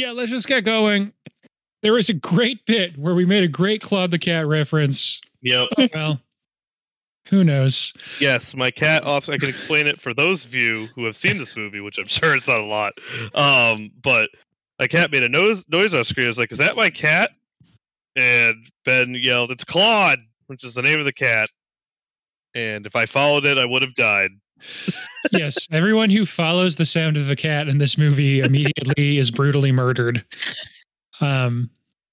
yeah, let's just get going. There was a great bit where we made a great Claude the Cat reference. Yep. Well, who knows? Yes, my cat off. I can explain it for those of you who have seen this movie, which I'm sure it's not a lot. Um, but my cat made a noise noise on screen. I was like, "Is that my cat?" And Ben yelled, "It's Claude," which is the name of the cat. And if I followed it, I would have died. Yes, everyone who follows the sound of the cat in this movie immediately is brutally murdered. Um,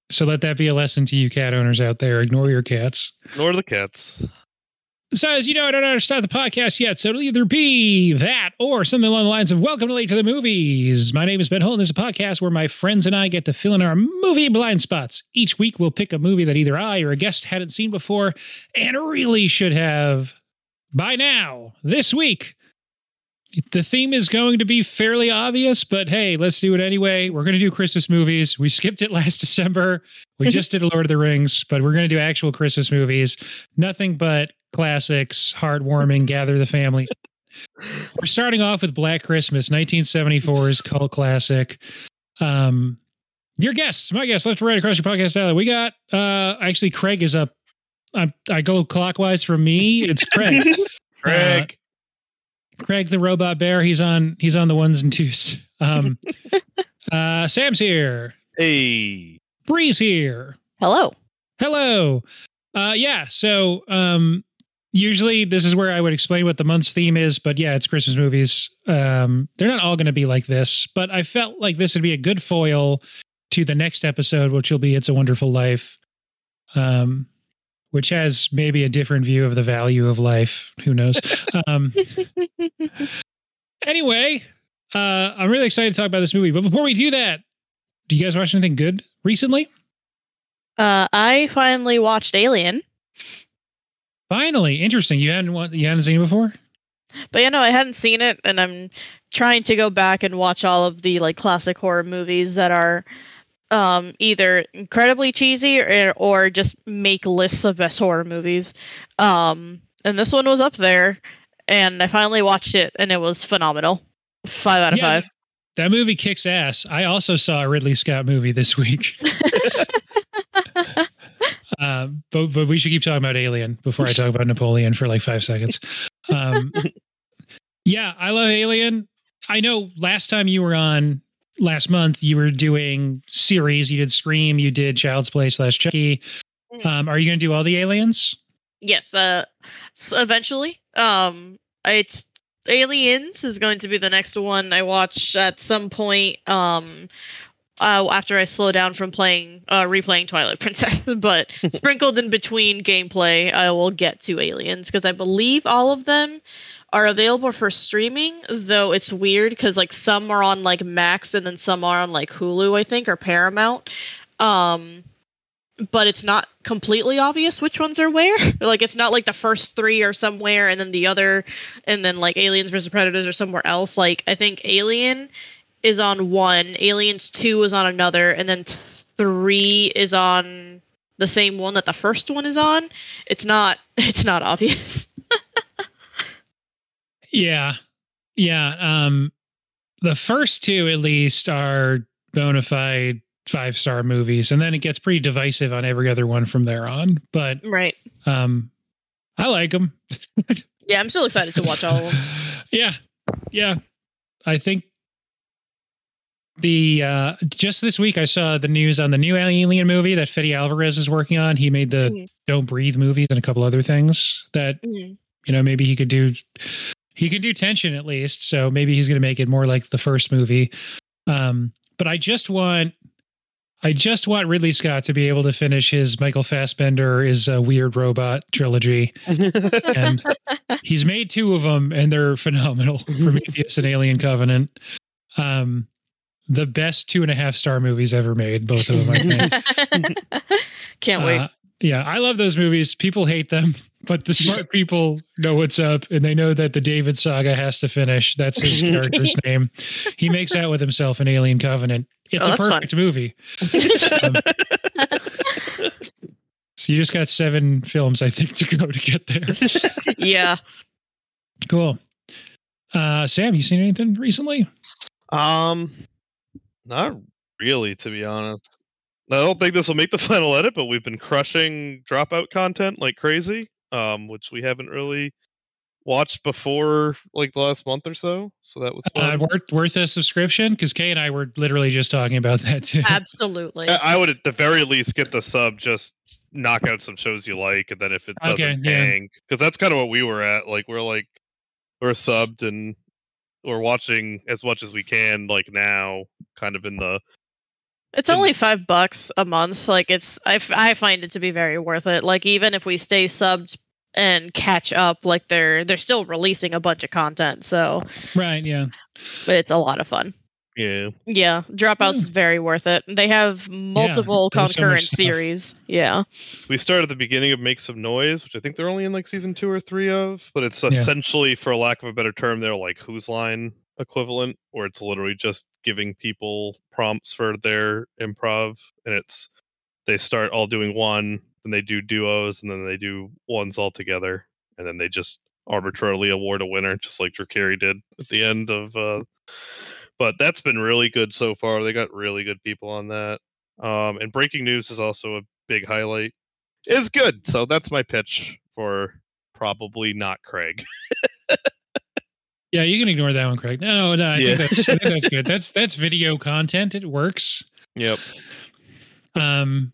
so let that be a lesson to you cat owners out there. Ignore your cats. Nor the cats. So, as you know, I don't know how to start the podcast yet. So, it'll either be that or something along the lines of Welcome to Late to the Movies. My name is Ben Holt, and this is a podcast where my friends and I get to fill in our movie blind spots. Each week, we'll pick a movie that either I or a guest hadn't seen before and really should have by now. This week, the theme is going to be fairly obvious, but hey, let's do it anyway. We're going to do Christmas movies. We skipped it last December. We just did Lord of the Rings, but we're going to do actual Christmas movies. Nothing but classics, heartwarming, gather the family. We're starting off with Black Christmas, 1974's cult classic. Um, your guests, my guests, left to right across your podcast alley. We got uh actually Craig is up. I, I go clockwise from me. It's Craig. Craig. Uh, Craig the robot bear. He's on he's on the ones and twos. Um uh Sam's here. hey. Bree's here. Hello. Hello. Uh yeah, so um usually this is where I would explain what the month's theme is, but yeah, it's Christmas movies. Um they're not all going to be like this, but I felt like this would be a good foil to the next episode which will be It's a Wonderful Life. Um which has maybe a different view of the value of life, who knows. Um anyway, uh I'm really excited to talk about this movie, but before we do that, do you guys watch anything good recently? Uh, I finally watched Alien, Finally, interesting. You hadn't wa- you hadn't seen it before. but you know I hadn't seen it, and I'm trying to go back and watch all of the like classic horror movies that are um, either incredibly cheesy or, or just make lists of best horror movies. Um, and this one was up there, and I finally watched it, and it was phenomenal. Five out of Yeah, five. That movie kicks ass. I also saw a Ridley Scott movie this week. Um, but but we should keep talking about Alien before I talk about Napoleon for like five seconds. Um, yeah, I love Alien. I know last time you were on last month, you were doing series. You did Scream, you did Child's Play slash Chucky. Mhm. Um, are you going to do all the aliens? Yes, uh s eventually. Um it's Aliens is going to be the next one I watch at some point um uh, after I slow down from playing uh replaying Twilight Princess, but sprinkled in between gameplay, I will get to Aliens because I believe all of them are available for streaming, though it's weird because like some are on like Max and then some are on like Hulu, I think, or Paramount. Um but it's not completely obvious which ones are where. like it's not like the first three are somewhere and then the other and then like Aliens versus Predators are somewhere else. Like I think Alien is on one, Aliens 2 is on another, and then 3 is on the same one that the first one is on. It's not it's not obvious. Yeah. Yeah. Um the first two at least are bona fide five star movies, and then it gets pretty divisive on every other one from there on. But right. um I like them. Yeah, I'm still excited to watch all of them. yeah. Yeah. I think the uh just this week I saw the news on the new Alien movie that Fede Alvarez is working on. He made the Mhm. Don't Breathe movies and a couple other things that Mhm. you know maybe he could do he can do tension at least so maybe he's going to make it more like the first movie. Um but i just want i just want ridley scott to be able to finish his michael fassbender is a weird robot trilogy. And he's made two of them and they're phenomenal prometheus and alien covenant. Um the best two and a half star movies ever made both of them i think. Can't wait. uh, yeah, I love those movies. People hate them, but the smart people know what's up and they know that the David saga has to finish. That's his character's name. He makes out with himself in Alien Covenant. It's Oh, a that's fun. perfect movie. Um, so you just got seven films, I think, to go to get there. yeah. Cool. Uh, Sam, you seen anything recently? um, not really, to be honest. I don't think this will make the final edit, but we've been crushing dropout content like crazy, um, which we haven't really watched before like the last month or so. So that was Uh, worth worth a subscription because Kay and I were literally just talking about that too. Absolutely. I I would at the very least get the sub, just knock out some shows you like, and then if it doesn't Okay, yeah. hang, because that's kind of what we were at. Like we're like we're subbed and we're watching as much as we can. Like now, kind of in the It's only five bucks a month. Like it's, I, f- I find it to be very worth it. Like even if we stay subbed and catch up, like they're they're still releasing a bunch of content, so Right? Yeah. it's a lot of fun. yeah. Yeah, Dropouts is very worth it. They have multiple there's so much concurrent stuff. series. Yeah, We start at the beginning of Make Some Noise, which I think they're only in like season two or three of, but it's Yeah. essentially, for lack of a better term, they're like Whose Line equivalent, where it's literally just giving people prompts for their improv, and it's they start all doing one, then they do duos, and then they do ones all together, and then they just arbitrarily award a winner, just like Drew Carey did at the end of. uh But that's been really good so far. They got really good people on that. Um, and breaking news is also a big highlight. Is good. So that's my pitch for probably not Craig. Yeah, you can ignore that one, Craig. No, no, I Yeah. think that's I think that's good. That's that's video content. It works. Yep. Um,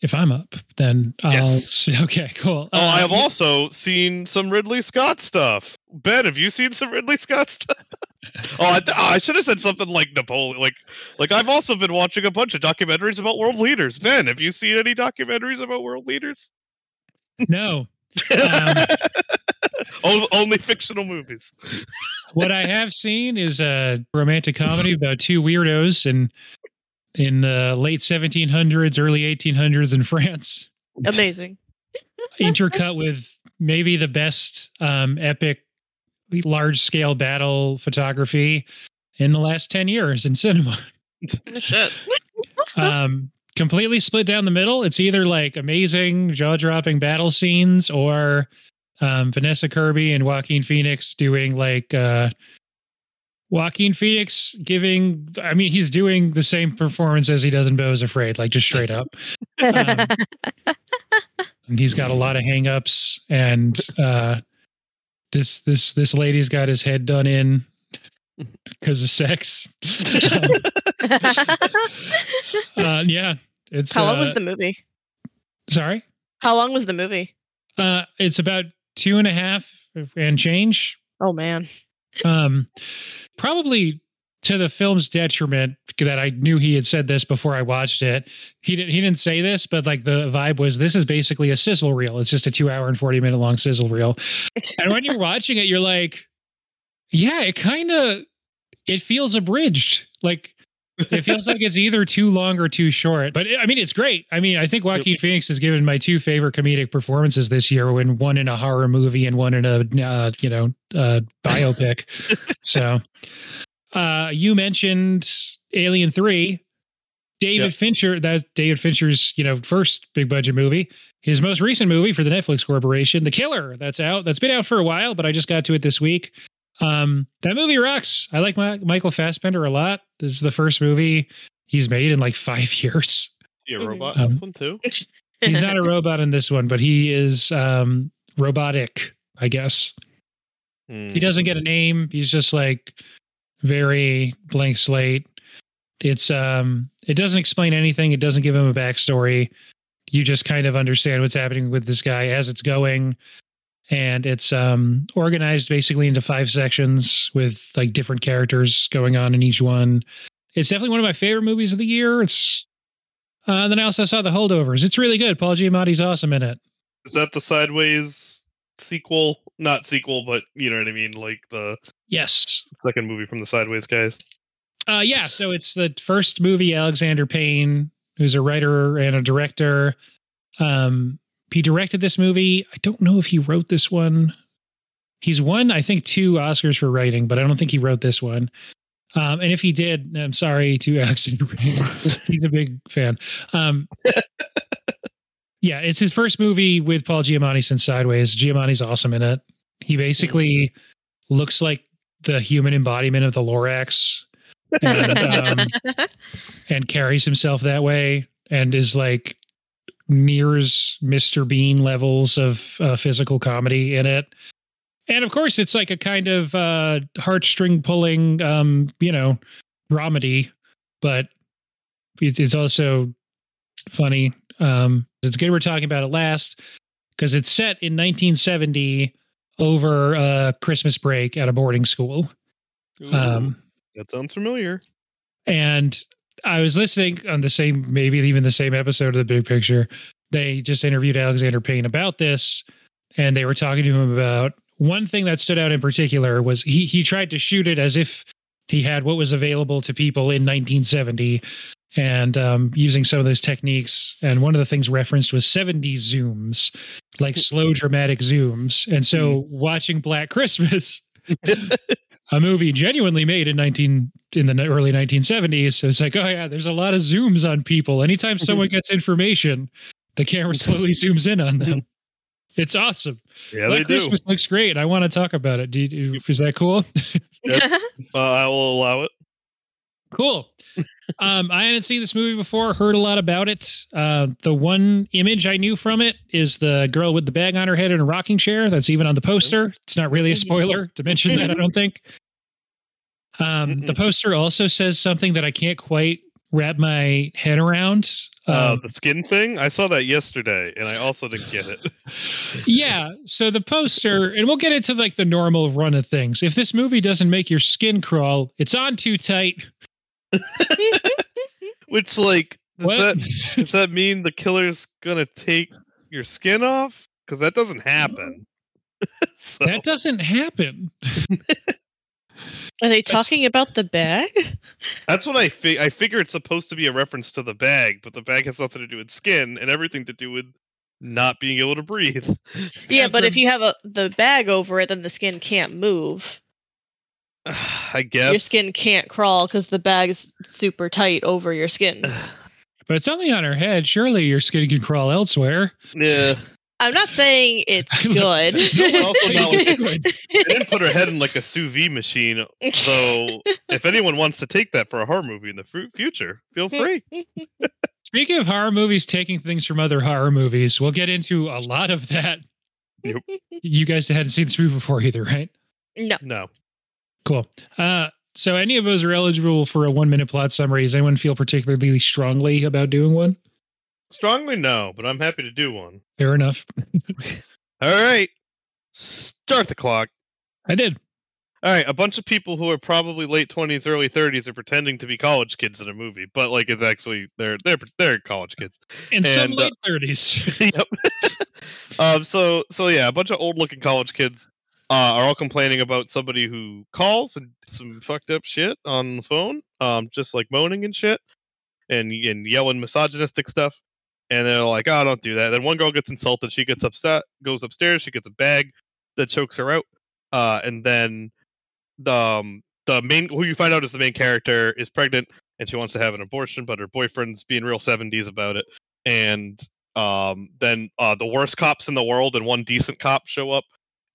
if I'm up, then I'll. Yes. Okay, cool. Oh, I Uh, have also seen some Ridley Scott stuff. Ben, have you seen some Ridley Scott stuff? oh, I, th- oh, I should have said something like Napoleon. Like, like I've also been watching a bunch of documentaries about world leaders. Ben, have you seen any documentaries about world leaders? No, Um, Only fictional movies. what I have seen is a romantic comedy about two weirdos in in the late 1700s, early 1800s in France, amazing. intercut with maybe the best um, epic large scale battle photography in the last 10 years in cinema. Shit. um, completely split down the middle. It's either like amazing jaw dropping battle scenes or um, Vanessa Kirby and Joaquin Phoenix doing like uh, Joaquin Phoenix giving. I mean, he's doing the same performance as he does in Beau is Afraid, like just straight up. Um, and he's got a lot of hangups. And uh, this this this lady's got his head done in because of sex. uh, yeah, it's How long uh, was the movie? sorry. How long was the movie? Uh, it's about two and a half and change. Oh man. Um, probably to the film's detriment that I knew he had said this before I watched it. He didn't. He didn't say this, but like the vibe was, this is basically a sizzle reel. It's just a two hour and forty minute long sizzle reel. And when you're watching it, you're like, yeah, it kind of it feels abridged. Like it feels like it's either too long or too short. But I mean, it's great. I mean, I think Joaquin Phoenix has given my two favorite comedic performances this year, when one in a horror movie and one in a uh, you know uh, biopic. so, uh, you mentioned Alien Three. David Yep. Fincher. That's David Fincher's you know first big budget movie. His most recent movie for the Netflix Corporation, The Killer. That's out. That's been out for a while, but I just got to it this week. Um, that movie rocks. I like my, Michael Fassbender a lot. This is the first movie he's made in like five years. You a Mhm. robot Um, this one too? He's not a robot in this one, but he is um, robotic, I guess. Hmm. He doesn't get a name. He's just like very blank slate. It's um, it doesn't explain anything. It doesn't give him a backstory. You just kind of understand what's happening with this guy as it's going. And it's um organized basically into five sections with like different characters going on in each one. It's definitely one of my favorite movies of the year. It's uh, then I also saw The Holdovers. It's really good. Paul Giamatti's awesome in it. Is that the Sideways sequel? Not sequel, but you know what I mean, like the Yes. second movie from the Sideways guys. Uh, yeah, so it's the first movie Alexander Payne, who's a writer and a director. Um, he directed this movie. I don't know if he wrote this one. He's won, I think, two Oscars for writing, but I don't think he wrote this one. Um, and if he did, I'm sorry to Alexander Payne. He's a big fan. Um, yeah, it's his first movie with Paul Giamatti since Sideways. Giamatti's awesome in it. He basically looks like the human embodiment of the Lorax and, um, and carries himself that way and is like nears Mr. Bean levels of uh, physical comedy in it. And of course, it's like a kind of uh, heartstring pulling, um, you know, dramedy, but it's also funny. Um, it's good we're talking about it last because it's set in 1970 over a Christmas break at a boarding school. Ooh, Um, that sounds familiar. and I was listening on the same, maybe even the same episode of the Big Picture. They just interviewed Alexander Payne about this, and they were talking to him about one thing that stood out in particular was he he tried to shoot it as if he had what was available to people in 1970, and um, using some of those techniques. And one of the things referenced was 70 zooms, like slow dramatic zooms. And so watching Black Christmas. a movie genuinely made in 19 in the early 1970s so it's like oh yeah there's a lot of zooms on people. Anytime someone gets information the camera slowly zooms in on them. It's awesome. Yeah, Black they christmas looks great. I want to talk about it. Do you, is that cool? Do. Uh, I will allow it. cool. Um i hadn't seen this movie before heard a lot about it. Uh the one image i knew from it is the girl with the bag on her head in a rocking chair that's even on the poster. It's not really a spoiler to mention that i don't think um the poster also says something that i can't quite wrap my head around Uh, Um, the skin thing. I saw that yesterday, and I also didn't get it. yeah so the poster and we'll get into like the normal run of things if this movie doesn't make your skin crawl it's on too tight Which, like, does what that does that mean the killer's gonna take your skin off? Because that doesn't happen. so that doesn't happen Are they talking about the bag? that's what I fi- I figure it's supposed to be a reference to the bag, but the bag has nothing to do with skin and everything to do with not being able to breathe. Yeah, but if you have a the bag over it, then the skin can't move. I guess. Your skin can't crawl because the bag's super tight over your skin. but it's only on her head surely your skin can crawl elsewhere Yeah. I'm not saying it's good. No Also not it's good. They didn't put her head in like a sous vide machine. So if anyone wants to take that for a horror movie in the fu- future, feel free. Speaking of horror movies taking things from other horror movies, we'll get into a lot of that. Yep. You guys hadn't seen this movie before either, right? no. No. Cool. Uh, so any of us are eligible for a one minute plot summary. Does anyone feel particularly strongly about doing one? Strongly no, but I'm happy to do one. Fair enough. All right. Start the clock. I did. All right, a bunch of people who are probably late 20s, early 30s are pretending to be college kids in a movie, but like it's actually they're they're they're college kids. In some And, uh, late thirties. yep. um. So so yeah, a bunch of old looking college kids uh, are all complaining about somebody who calls and some fucked up shit on the phone. Um, just like moaning and shit, and and yelling misogynistic stuff. And they're like, "Oh, don't do that." Then one girl gets insulted. She gets upset, goes upstairs. She gets a bag that chokes her out. Uh, and then the um, the main who you find out is the main character is pregnant and she wants to have an abortion, but her boyfriend's being real 70s about it. And um, then uh, the worst cops in the world and one decent cop show up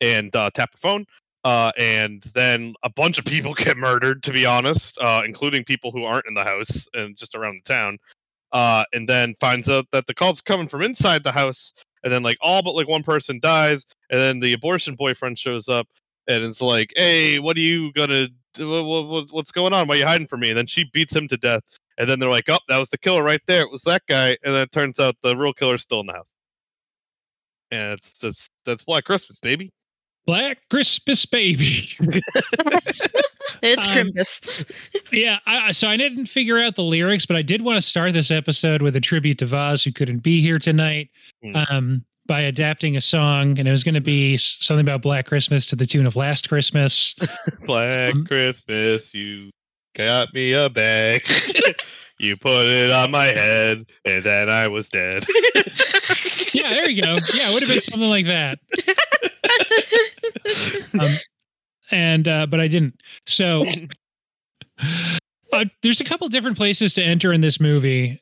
and uh, tap her phone. Uh, and then a bunch of people get murdered, to be honest, uh, including people who aren't in the house and just around the town. Uh, and then finds out that the call's coming from inside the house. And then, like, all but like one person dies. And then the abortion boyfriend shows up and it's like, "Hey, what are you gonna? Do? What, what, what's going on? Why are you hiding from me?" And then she beats him to death. And then they're like, "Oh, that was the killer right there. It was that guy." And then it turns out the real killer's still in the house. And it's that's that's Black Christmas, baby. Black Christmas baby. It's Um, Crimbus. yeah. I, I- so I didn't figure out the lyrics, but I did want to start this episode with a tribute to Vaz, who couldn't be here tonight, Hmm. um, by adapting a song, and it was going to be something about Black Christmas to the tune of Last Christmas. Black Um, Christmas, you got me a bag. you put it on my head, and then I was dead. yeah, there you go. Yeah, it would have been something like that. Um, and uh, but I didn't. So uh, there's a couple different places to enter in this movie.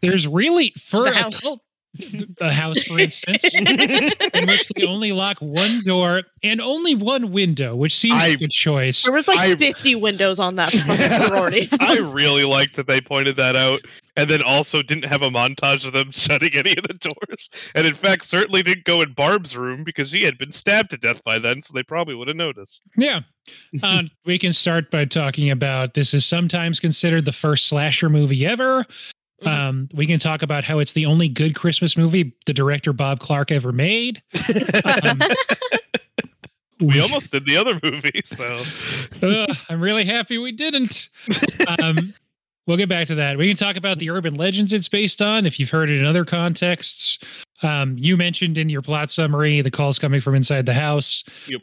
There's really for The adult, the house, for instance, in which they only lock one door and only one window, which seems I- a good choice. There was like I- 50 windows on that fucking sorority. I really liked that they pointed that out and then also didn't have a montage of them shutting any of the doors. And in fact, certainly didn't go in Barb's room because she had been stabbed to death by then, so they probably would have noticed. Yeah. Uh, we can start by talking about this is sometimes considered the first slasher movie ever. Mhm. Um, we can talk about how it's the only good Christmas movie the director Bob Clark ever made. Um, we almost did the other movie, so Ugh, I'm really happy we didn't. Um, we'll get back to that. We can talk about the urban legends it's based on if you've heard it in other contexts. Um, you mentioned in your plot summary the calls coming from inside the house. Yep.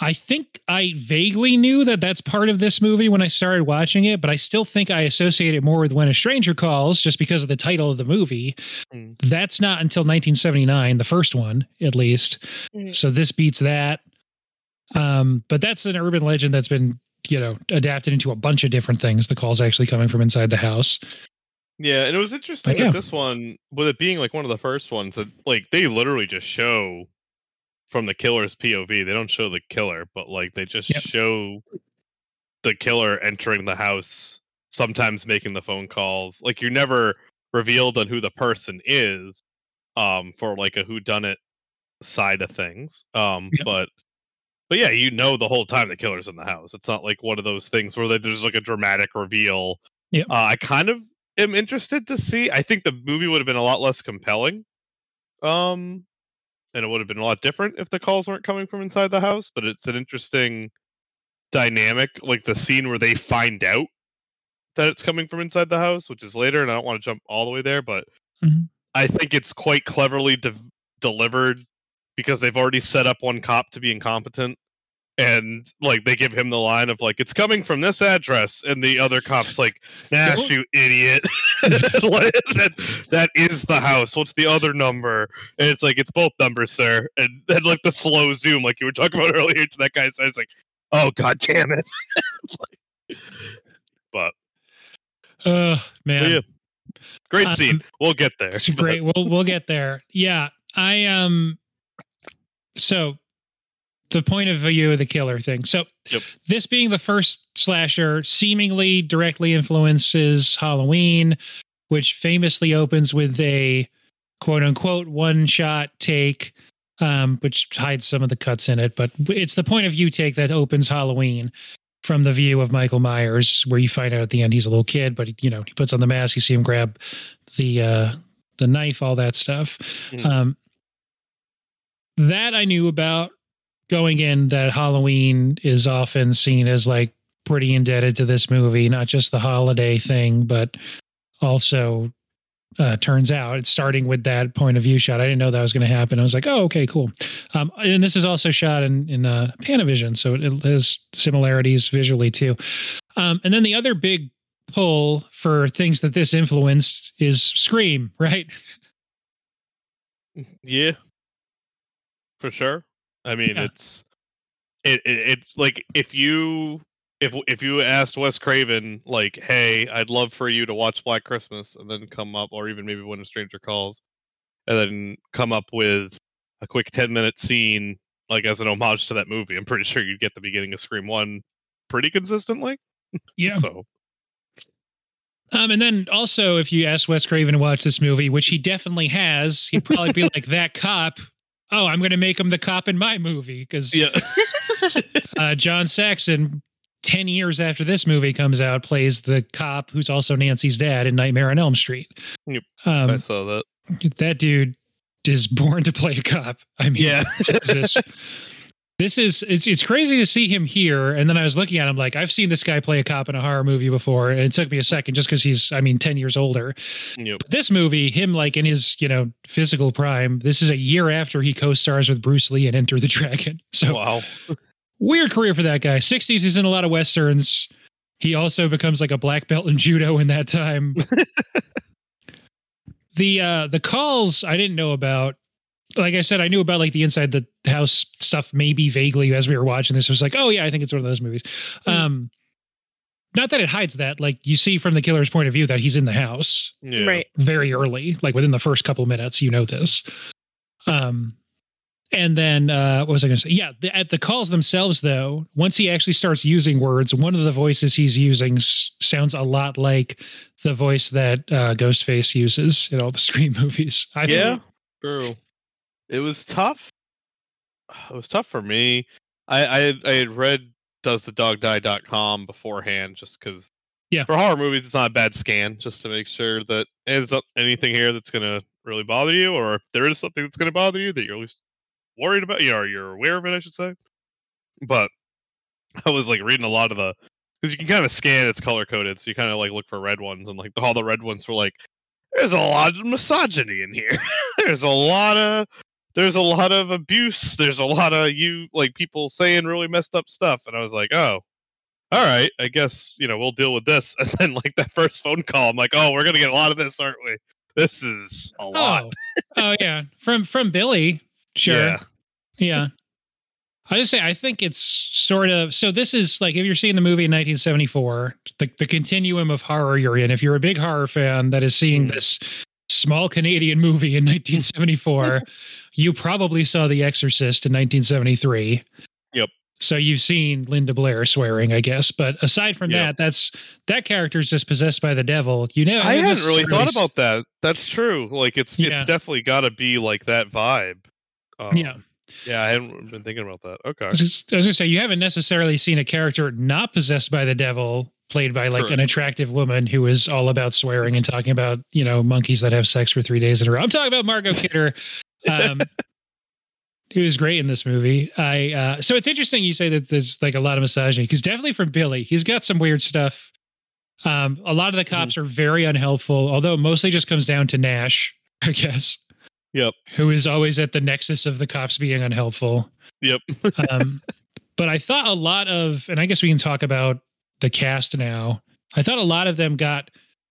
I think I vaguely knew that that's part of this movie when I started watching it, but I still think I associate it more with When a Stranger Calls just because of the title of the movie. Mm. That's not until 1979, the first one, at least. Mm. So this beats that. Um, but that's an urban legend that's been, you know, adapted into a bunch of different things. The calls actually coming from inside the house. Yeah, and it was interesting But yeah. that this one, with it being like one of the first ones, that like they literally just show from the killer's POV. They don't show the killer, but like they just Yep. show the killer entering the house, sometimes making the phone calls. Like you're never revealed on who the person is, um, for like a who done it side of things. Um, Yep. but but yeah, you know the whole time the killer's in the house. It's not like one of those things where there's like a dramatic reveal. Yep. Uh, I kind of am interested to see. I think the movie would have been a lot less compelling. Um, and it would have been a lot different if the calls weren't coming from inside the house. But it's an interesting dynamic, like the scene where they find out that it's coming from inside the house, which is later. And I don't want to jump all the way there, but Mhm. I think it's quite cleverly de- delivered because they've already set up one cop to be incompetent. And like they give him the line of like it's coming from this address, and the other cop's like, "Nah, you idiot! That that is the house. What's the other number?" And it's like it's both numbers, sir. And then like the slow zoom, like you were talking about earlier, to that guy's eyes, like, "Oh god damn it!" but Uh man. yeah, great Um, scene. We'll get there. It's great. We'll we'll get there. Yeah. I um so the point of view of the killer thing. So Yep. this being the first slasher seemingly directly influences Halloween, which famously opens with a quote unquote one shot take, um, which hides some of the cuts in it, but it's the point of view take that opens Halloween from the view of Michael Myers, where you find out at the end he's a little kid, but you know, he puts on the mask, you see him grab the uh the knife, all that stuff. Mhm. Um that I knew about going in that Halloween is often seen as like pretty indebted to this movie, not just the holiday thing, but also uh, turns out it's starting with that point of view shot. I didn't know that was going to happen. I was like, oh, okay, cool. Um, and this is also shot in in uh, Panavision, so it has similarities visually too. Um, and then the other big pull for things that this influenced is Scream, right? Yeah, for sure. I mean, Yeah. it's it, it it's like if you if if you asked Wes Craven like, "Hey, I'd love for you to watch Black Christmas," and then come up, or even maybe When a Stranger Calls, and then come up with a quick ten minute scene like as an homage to that movie, I'm pretty sure you'd get the beginning of Scream One pretty consistently. Yeah. So Um, and then also, if you ask Wes Craven to watch this movie, which he definitely has, he'd probably be like, "That cop. Oh, I'm going to make him the cop in my movie." Because yeah, uh, John Saxon, ten years after this movie comes out, plays the cop who's also Nancy's dad in Nightmare on Elm Street. Yep, I Um, saw that. that dude is born to play a cop. I mean, Yeah, Jesus. This is it's it's crazy to see him here. And then I was looking at him like I've seen this guy play a cop in a horror movie before, and it took me a second just because he's I mean ten years older. yep. But this movie, him like in his you know physical prime, this is a year after he co-stars with Bruce Lee in Enter the Dragon. So Wow. weird career for that guy. Sixties, he's in a lot of westerns. He also becomes like a black belt in judo in that time. the uh the calls I didn't know about. Like I said, I knew about like the inside the house stuff maybe vaguely as we were watching this. It was like, oh yeah, I think it's one of those movies. Mm. Um not that it hides that. Like you see from the killer's point of view that he's in the house Yeah. Right. very early, like within the first couple minutes, you know this. Um, and then uh, what was I going to say? Yeah, the, at the calls themselves, though, once he actually starts using words, one of the voices he's using s- sounds a lot like the voice that uh, Ghostface uses in all the Scream movies. I think- Yeah, true. It was tough. It was tough for me. I I had, I had read doesthedogdie.com beforehand just because Yeah. for horror movies it's not a bad scan just to make sure that there's not anything here that's gonna really bother you or if there is something that's gonna bother you that you're at least worried about you or you're aware of it I should say. But I was like reading a lot of the because you can kind of scan it's color coded so you kind of like look for red ones and like all the red ones were like there's a lot of misogyny in here. there's a lot of there's a lot of abuse. There's a lot of you like people saying really messed up stuff. And I was like, oh, all right, I guess you know we'll deal with this. And then like that first phone call, I'm like, oh, we're gonna get a lot of this, aren't we? This is a lot. Oh, oh yeah, from from Billy, sure, Yeah. yeah. I just say I think it's sort of so. This is like if you're seeing the movie in 1974, the the continuum of horror you're in. If you're a big horror fan that is seeing Mm. this small Canadian movie in 1974, you probably saw The Exorcist in 1973. Yep. So you've seen Linda Blair swearing, I guess. But aside from Yep. that, that's that character is just possessed by the devil. You know, I hadn't really thought about that. That's true. Like it's Yeah. it's definitely got to be like that vibe. Um, Yeah. Yeah, I hadn't been thinking about that. Okay. I was, I was gonna say you haven't necessarily seen a character not possessed by the devil played by like an attractive woman who is all about swearing and talking about you know monkeys that have sex for three days in a row. I'm talking about Margot Kidder, um, he was great in this movie. I uh, so it's interesting you say that there's like a lot of misogyny because definitely from Billy, he's got some weird stuff. Um, a lot of the cops are very unhelpful, although mostly just comes down to Nash, I guess. Yep. Who is always at the nexus of the cops being unhelpful Yep. um, but I thought a lot of, and I guess we can talk about the cast now. I thought a lot of them got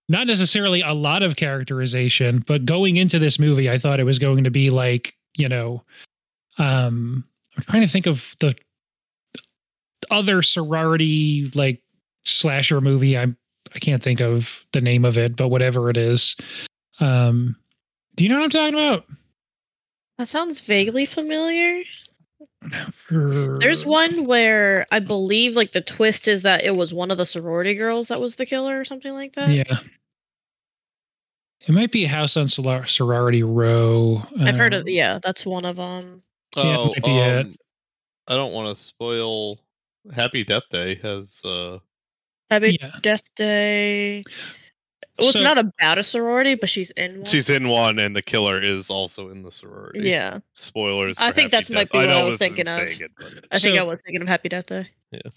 not necessarily a lot of characterization, but going into this movie, I thought it was going to be like, you know, um, I'm trying to think of the other sorority like slasher movie. I'm I can't think of the name of it, but whatever it is. Um, do you know what I'm talking about? That sounds vaguely familiar. There's one where I believe like the twist is that it was one of the sorority girls that was the killer or something like that. Yeah. It might be a house on Solar- Sorority Row. I've heard Um, of yeah, that's one of them. Yeah, it Oh, might it. um, I don't want to spoil. Happy Death Day has uh Happy Yeah. Death Day. Well, So- it's not about a sorority, but she's in one. she's in one and the killer is also in the sorority. yeah. Spoilers. I think Happy that's might Death- be I what I know was thinking of. it, but- I think I was thinking of Happy Death Day.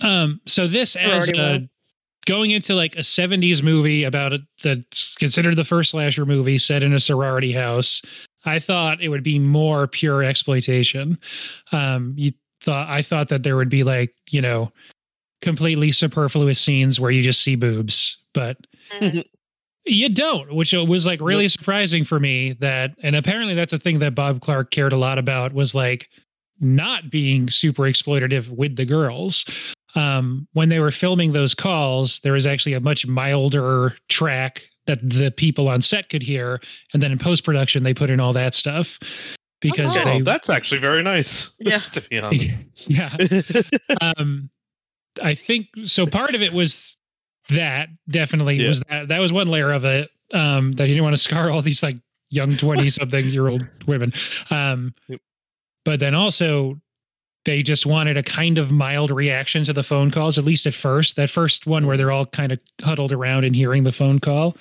Um, so this as a, Row. Going into like a 70s movie about it that's considered the first slasher movie set in a sorority house. I thought it would be more pure exploitation. Um, you thought I thought that there would be like, you know, completely superfluous scenes where you just see boobs, but You don't, which was like really surprising for me that, and apparently that's a thing that Bob Clark cared a lot about was like not being super exploitative with the girls. Um, when they were filming those calls, there was actually a much milder track that the people on set could hear. And then in post production, they put in all that stuff because Oh, they, that's actually very nice. Yeah. to be honest. yeah. um i think so part of it was that definitely Yeah. was that that was one layer of it um that he didn't want to scar all these like young 20 something year old women um Yep. but then also they just wanted a kind of mild reaction to the phone calls at least at first that first one where they're all kind of huddled around and hearing the phone call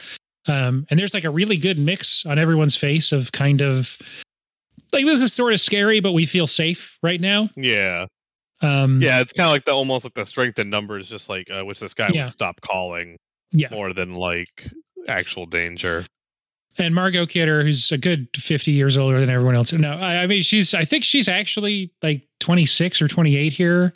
um and there's like a really good mix on everyone's face of kind of like this is sort of scary but we feel safe right now yeah. um Yeah, it's kind of like the almost like the strength in numbers, just like uh, which this guy Yeah. would stop calling yeah more than like actual danger. And Margot Kidder, who's a good 50 years older than everyone else. No, I, I mean, she's, I think she's actually like 26 or 28 here.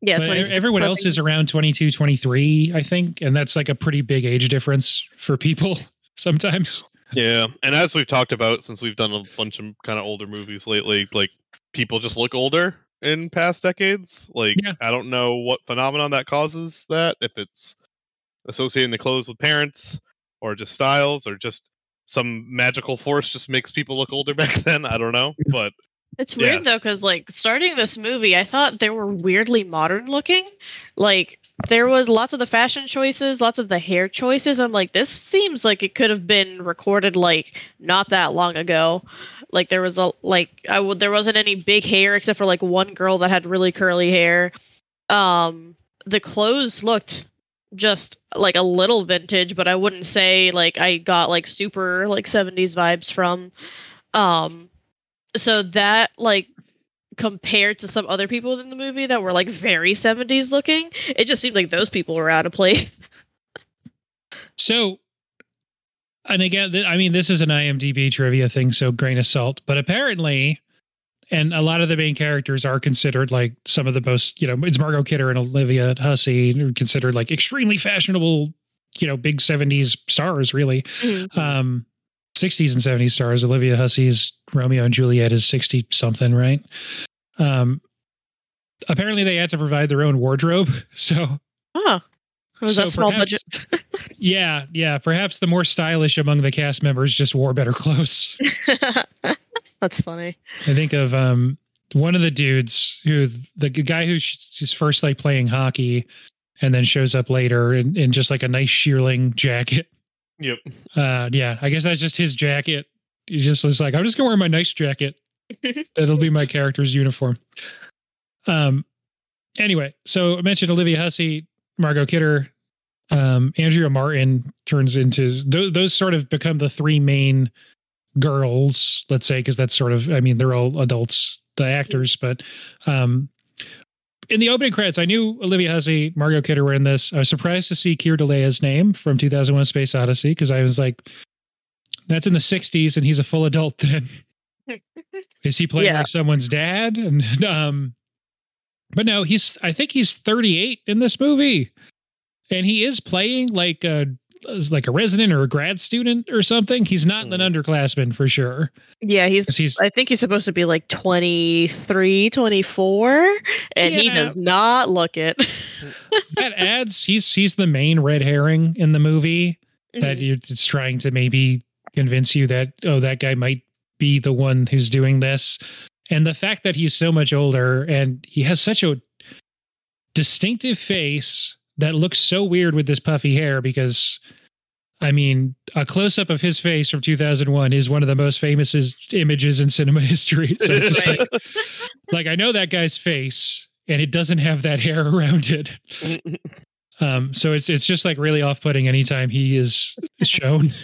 Yeah, but everyone else is around 22, 23, I think. And that's like a pretty big age difference for people sometimes. Yeah, and as we've talked about since we've done a bunch of kind of older movies lately, like people just look older in past decades. Like Yeah. I don't know what phenomenon that causes that. If it's associating the clothes with parents or just styles or just some magical force just makes people look older back then. I don't know, but It's Yeah. weird though, because like starting this movie, I thought they were weirdly modern looking. Like there was lots of the fashion choices, lots of the hair choices. I'm like, this seems like it could have been recorded like not that long ago. Like there was a like I would there wasn't any big hair except for like one girl that had really curly hair. Um, the clothes looked just like a little vintage, but I wouldn't say like I got like super like 70s vibes from. Um, so that like compared to some other people in the movie that were like very 70s looking it just seemed like those people were out of place So, and again, th- I mean, this is an IMDb trivia thing, so grain of salt. But apparently, and a lot of the main characters are considered like some of the most, you know, it's Margot Kidder and Olivia Hussey, are considered like extremely fashionable, you know, big '70s stars, really. Um, 60s and 70s stars. Olivia Hussey's Romeo and Juliet is 60 something, right? Um, apparently, they had to provide their own wardrobe, so oh was So that small perhaps- budget yeah, yeah. Perhaps the more stylish among the cast members just wore better clothes. that's funny I think of um one of the dudes who the guy who's just first like playing hockey and then shows up later in, in just like a nice shearling jacket. yep. Uh yeah, I guess that's just his jacket. He just was like, I'm just gonna wear my nice jacket. That'll be my character's uniform. Um anyway, so I mentioned Olivia Hussey, Margot Kidder, um, Andrea Martin turns into those, those sort of become the three main girls, let's say, because that's sort of I mean, they're all adults, the actors, but um in the opening credits, I knew Olivia Hussey, Margot Kidder were in this. I was surprised to see Keir Dullea's name from 2001: Space Odyssey because I was like, "That's in the '60s, and he's a full adult then." Is he playing Yeah. like someone's dad? And um, but no, he's. I think he's 38 in this movie, and he is playing like a like a resident or a grad student or something. He's not an Hmm. underclassman for sure. yeah he's he's i think he's supposed to be like 23 24 and he does not look it that adds. He's he's the main red herring in the movie. that Mhm. you're it's trying to maybe convince you that oh that guy might be the one who's doing this and the fact that he's so much older and he has such a distinctive face that looks so weird with this puffy hair because I mean, a close up of his face from 2001 is one of the most famous is- images in cinema history. So it's just like, like I know that guy's face, and it doesn't have that hair around it. Um, so it's it's just like really off putting anytime he is shown.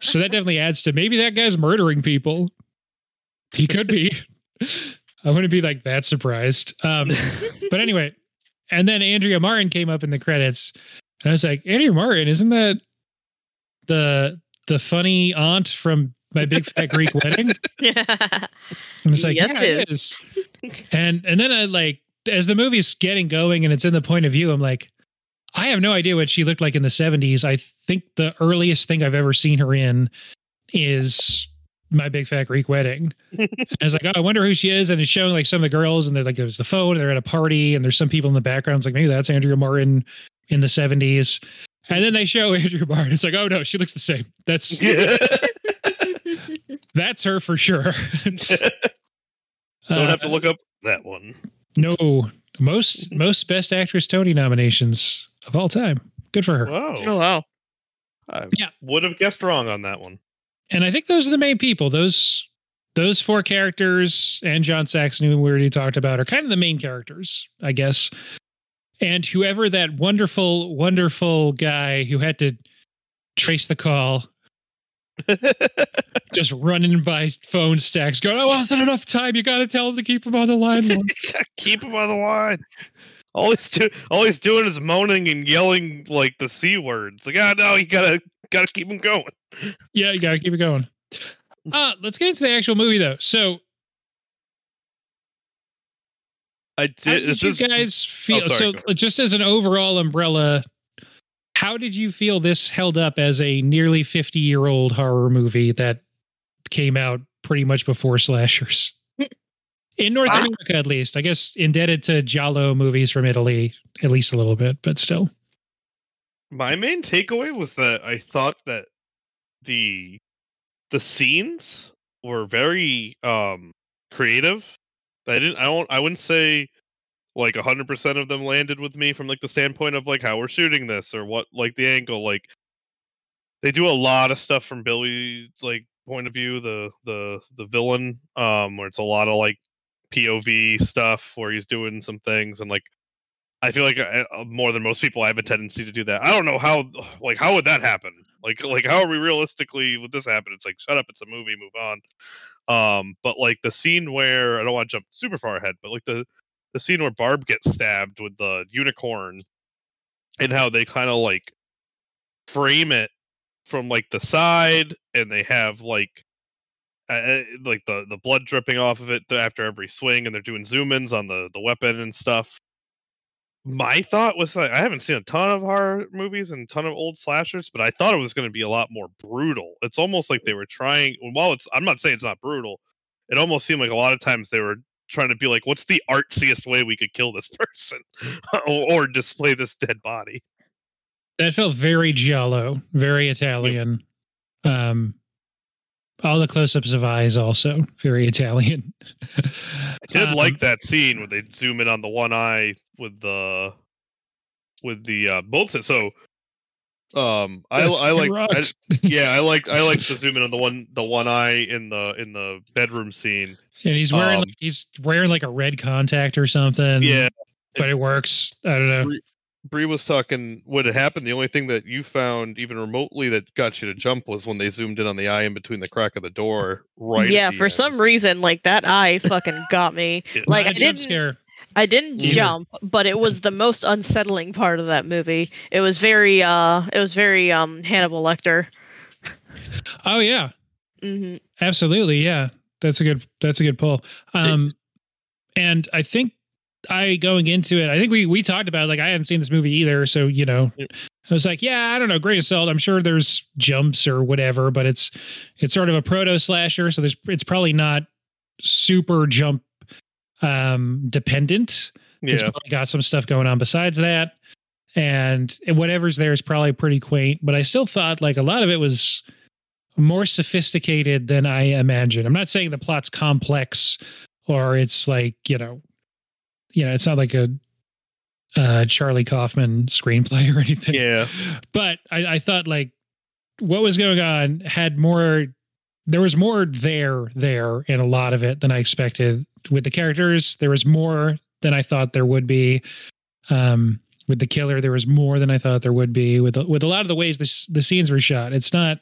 so that definitely adds to maybe that guy's murdering people. He could be. I wouldn't be like that surprised. Um, but anyway, and then Andrea Martin came up in the credits, and I was like, Andrea Martin, isn't that the the funny aunt from My Big Fat Greek Wedding? yeah And it's like, Yes, yeah, it it is. and and then I like as the movie's getting going and it's in the point of view, I'm like, I have no idea what she looked like in the 70s. I think the earliest thing I've ever seen her in is my big fat Greek wedding. and I was like, oh, I wonder who she is. And it's showing like some of the girls, and they're like, there's the phone, and they're at a party, and there's some people in the background. It's like, maybe that's Andrea Martin in the 70s. And then they show Andrea Martin. It's like, oh no, she looks the same. That's Yeah. that's her for sure. Don't Uh, have to look up that one. No, most most best actress Tony nominations of all time. Good for her. Wow. oh wow I Yeah. would have guessed wrong on that one. And I think those are the main people. Those those four characters and John Saxon, who we already talked about, are kind of the main characters, I guess. And whoever that wonderful, wonderful guy who had to trace the call, just running by phone stacks, going, "Oh, wasn't enough time. You got to tell him to keep him on the line." Keep him on the line. All he's do- all he's doing is moaning and yelling like the c words. Like, ah, no, you gotta gotta keep him going. Yeah, you got to keep it going. Uh, let's get into the actual movie though. So, I how did. did you is guys feel? sorry, so, just as an overall umbrella, how did you feel this held up as a nearly 50 year old horror movie that came out pretty much before slashers? In North Ah. America, at least. I guess indebted to Giallo movies from Italy, at least a little bit, but still. my main takeaway was that I thought that the the scenes were very um creative. I didn't I don't I wouldn't say like 100% of them landed with me from like the standpoint of like how we're shooting this or what like the angle like they do a lot of stuff from Billy's like point of view the the the villain um where it's a lot of like POV stuff where he's doing some things and like I feel like uh, uh, more than most people, I have a tendency to do that. I don't know how, like, how would that happen? Like, like how are we realistically would this happen? It's like, shut up, it's a movie, move on. Um, but like the scene where I don't want to jump super far ahead, but like the the scene where Barb gets stabbed with the unicorn, and how they kind of like frame it from like the side, and they have like uh, like the the blood dripping off of it after every swing, and they're doing zoom ins on the the weapon and stuff my thought was like I haven't seen a ton of horror movies and a ton of old slashers, but I thought it was going to be a lot more brutal. It's almost like they were trying. While it's, I'm not saying it's not brutal. It almost seemed like a lot of times they were trying to be like, "What's the artsiest way we could kill this person, or, or, display this dead body?" That felt very giallo, very Italian. Um, all the close-ups of eyes also very Italian. I did um, like that scene where they zoom in on the one eye with the with the uh both so um I I like I, yeah I like I like to zoom in on the one the one eye in the in the bedroom scene. And he's wearing um, like, he's wearing like a red contact or something. Yeah. But it works. I don't know. Bree was talking what had happened. The only thing that you found even remotely that got you to jump was when they zoomed in on the eye in between the crack of the door. Right. Yeah, for end. some reason, like that eye fucking got me. like I didn't. Scare. I didn't yeah. jump, but it was the most unsettling part of that movie. It was very, uh, it was very um Hannibal Lecter. Oh yeah. Mm-hmm. Absolutely, yeah. That's a good. That's a good pull. Um, and I think I going into it, I think we we talked about it, like I hadn't seen this movie either, so you know, I was like, yeah, I don't know, great assault. I'm sure there's jumps or whatever, but it's it's sort of a proto slasher, so there's it's probably not super jump um dependent. Yeah. It's probably got some stuff going on besides that, and whatever's there is probably pretty quaint. But I still thought like a lot of it was more sophisticated than I imagined. I'm not saying the plot's complex or it's like you know you know, it's not like a uh, Charlie Kaufman screenplay or anything. Yeah. But I, I thought like what was going on had more there was more there there in a lot of it than I expected. With the characters, there was more than I thought there would be. Um, with the killer, there was more than I thought there would be. With with a lot of the ways the the scenes were shot, it's not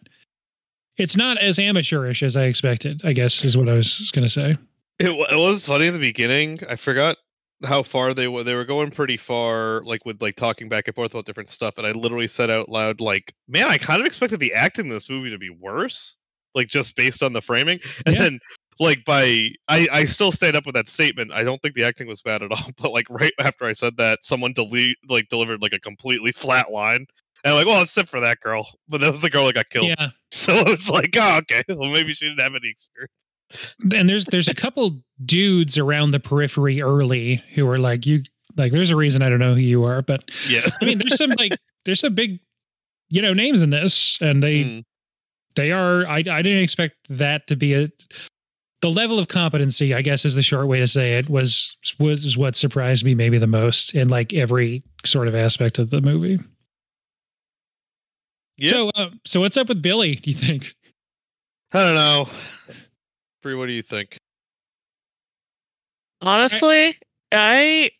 it's not as amateurish as I expected. I guess is what I was going to say. It, it was funny in the beginning. I forgot how far they were they were going pretty far like with like talking back and forth about different stuff and i literally said out loud like man i kind of expected the acting in this movie to be worse like just based on the framing and yeah. then like by I, I still stayed up with that statement i don't think the acting was bad at all but like right after i said that someone delete like delivered like a completely flat line and I'm like well except for that girl but that was the girl that got killed. Yeah. So was like oh okay well maybe she didn't have any experience and there's there's a couple dudes around the periphery early who are like you like there's a reason I don't know who you are, but yeah, I mean there's some like there's some big you know names in this, and they mm. they are I I didn't expect that to be a the level of competency, I guess is the short way to say it, was was what surprised me maybe the most in like every sort of aspect of the movie. Yeah. So, uh, so what's up with Billy? Do you think? I don't know. Bree, what do you think? Honestly, I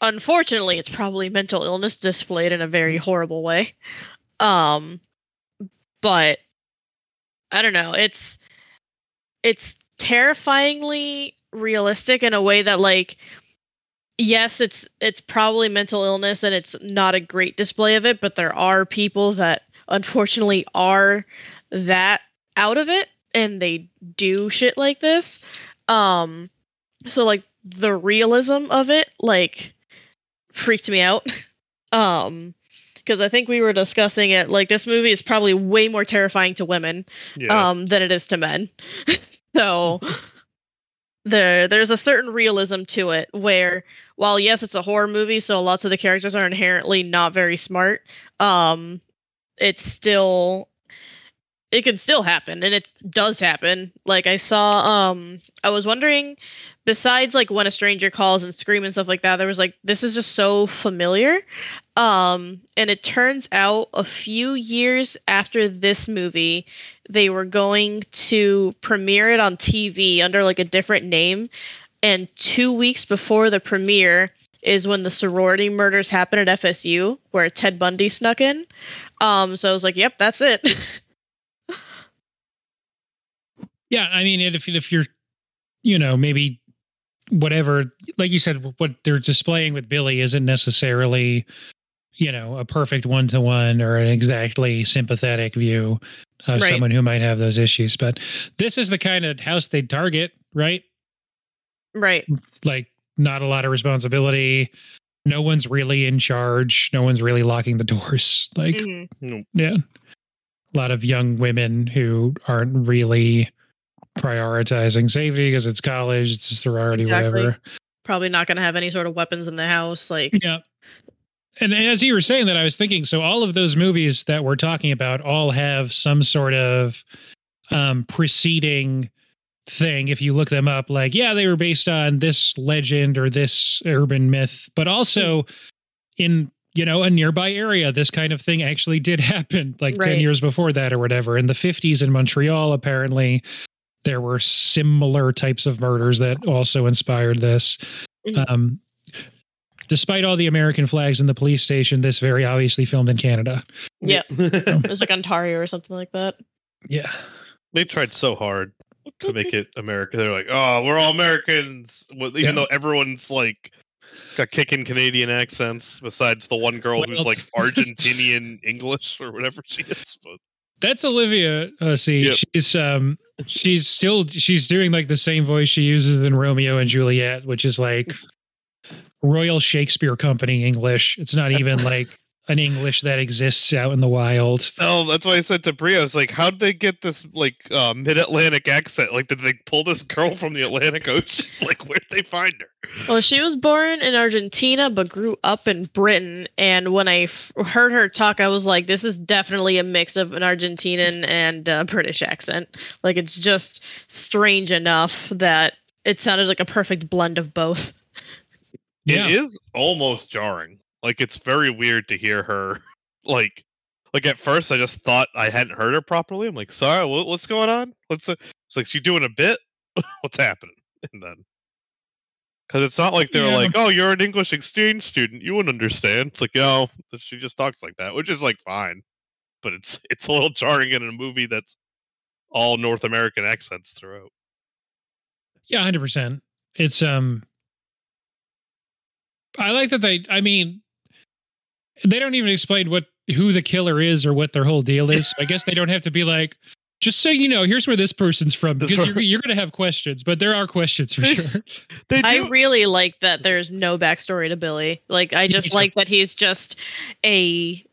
unfortunately it's probably mental illness displayed in a very horrible way. Um but I don't know, it's it's terrifyingly realistic in a way that like yes, it's it's probably mental illness and it's not a great display of it, but there are people that unfortunately are that out of it and they do shit like this. Um so like the realism of it like freaked me out. um because I think we were discussing it like this movie is probably way more terrifying to women yeah. um than it is to men. so there there's a certain realism to it where while yes it's a horror movie so lots of the characters are inherently not very smart um it's still it can still happen and it does happen. Like i saw um i was wondering besides like when a stranger calls and scream and stuff like that there was like this is just so familiar. Um and it turns out a few years after this movie they were going to premiere it on tv under like a different name. And two weeks before the premiere is when the sorority murders happened at fsu where ted bundy snuck in. Um so i was like yep that's it Yeah, I mean, if if you're, you know, maybe whatever, like you said, what they're displaying with Billy isn't necessarily, you know, a perfect one to one or an exactly sympathetic view of Right. someone who might have those issues. But this is the kind of house they target, right? right Like, not a lot of responsibility. No one's really in charge. No one's really locking the doors. Like, Mhm. yeah. A lot of young women who aren't really prioritizing safety because it's college, it's a sorority, Exactly. whatever. probably not going to have any sort of weapons in the house like Yeah. And as you were saying that, I was thinking so all of those movies that we're talking about all have some sort of um, preceding thing. If you look them up, like, yeah, they were based on this legend or this urban myth, but also in you know a nearby area this kind of thing actually did happen like 10 years before that or whatever in the 50s in montreal apparently there were similar types of murders that also inspired this Mhm. um, despite all the american flags in the police station this very obviously filmed in canada Yeah. it was like ontario or something like that yeah they tried so hard to make it America. They're like, oh, we're all Americans, even Yeah. though everyone's like got kicking Canadian accents, besides the one girl who's like Argentinian English or whatever she is. But that's olivia uh, see Yep. she's um she's still she's doing like the same voice she uses in romeo and juliet which is like royal shakespeare company english. It's not even like an english that exists out in the wild no, that's why I said to Bria, I was like, how did they get this like uh, mid-Atlantic accent? Like, did they pull this girl from the Atlantic Ocean? Like, where'd they find her? well she was born in argentina but grew up in britain and when i f- heard her talk i was like this is definitely a mix of an argentinian and uh, british accent like it's just strange enough that it sounded like a perfect blend of both yeah It is almost jarring. Like it's very weird to hear her. Like, like at first I just thought I hadn't heard her properly. I'm like, sorry, what, what's going on? What's? It's like she doing a bit. what's happening? And then, because it's not like they're Yeah. like, oh, you're an English exchange student, you wouldn't understand. It's like, no, she just talks like that, which is like fine, but it's it's a little jarring in a movie that's all North American accents throughout. Yeah, hundred percent. It's um I like that they I mean they don't even explain what who the killer is or what their whole deal is. I guess they don't have to be like, just so you know, here's where this person's from That's because you're you're gonna have questions, but there are questions for sure. They do. I really like that there's no backstory to Billy. Like I just like that he's just a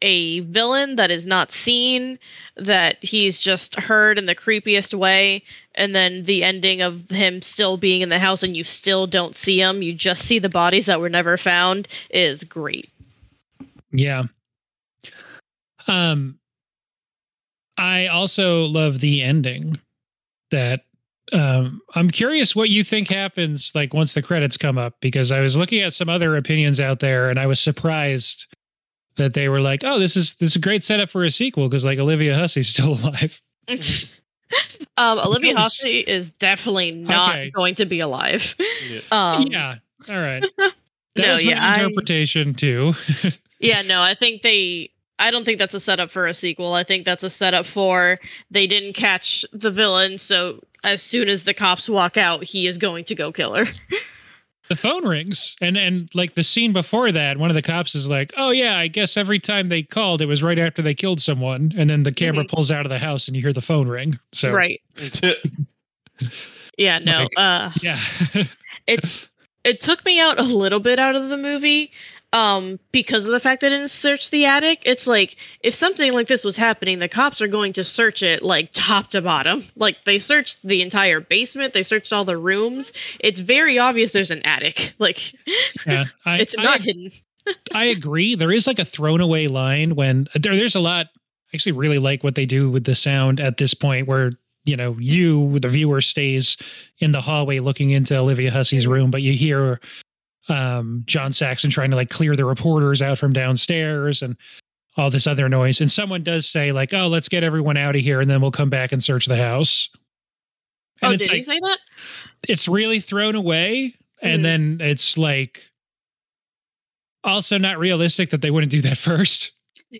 a villain that is not seen, that he's just heard in the creepiest way, and then the ending of him still being in the house and you still don't see him, you just see the bodies that were never found is great. Yeah. Um I also love the ending that um I'm curious what you think happens like once the credits come up because I was looking at some other opinions out there and I was surprised that they were like, "Oh, this is this is a great setup for a sequel because like Olivia Hussey's still alive." um Olivia Because- Hussey is definitely not Okay. going to be alive. Yeah. Um yeah. All right. That no, was my yeah, I- interpretation too. Yeah, no, I think they. I don't think that's a setup for a sequel. I think that's a setup for they didn't catch the villain, so as soon as the cops walk out, he is going to go kill her. the phone rings and and like the scene before that one of the cops is like oh yeah i guess every time they called it was right after they killed someone and then the camera pulls out of the house and you hear the phone ring so right. Yeah, no. Like- uh yeah it's it took me out a little bit out of the movie um because of the fact they didn't search the attic it's like if something like this was happening the cops are going to search it like top to bottom like they searched the entire basement they searched all the rooms it's very obvious there's an attic like Yeah, I, it's I- not hidden I agree. There is like a thrown away line when there, there's a lot. I actually really like what they do with the sound at this point, where you know you, the viewer, stays in the hallway looking into Olivia Hussey's room, but you hear um, John Saxon trying to like clear the reporters out from downstairs and all this other noise. And someone does say like, "Oh, let's get everyone out of here, and then we'll come back and search the house." And oh did like, he say that it's really thrown away and Mhm. then it's like also not realistic that they wouldn't do that first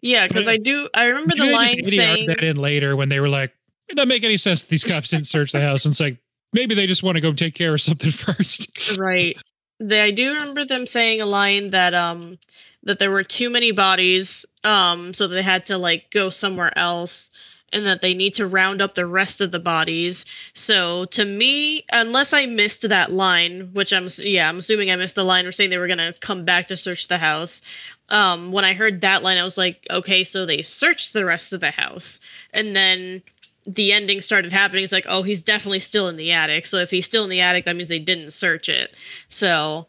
yeah because i do i remember the line saying that in later when they were like it doesn't make any sense that these cops didn't search the house and it's like maybe they just want to go take care of something first right they i do remember them saying a line that um that there were too many bodies um so they had to like go somewhere else and that they need to round up the rest of the bodies. So to me unless i missed that line which i'm yeah i'm assuming i missed the line where saying they were to come back to search the house um when i heard that line i was like okay so they searched the rest of the house. And then the ending started happening it's like oh he's definitely still in the attic. So if he's still in the attic that means they didn't search it. So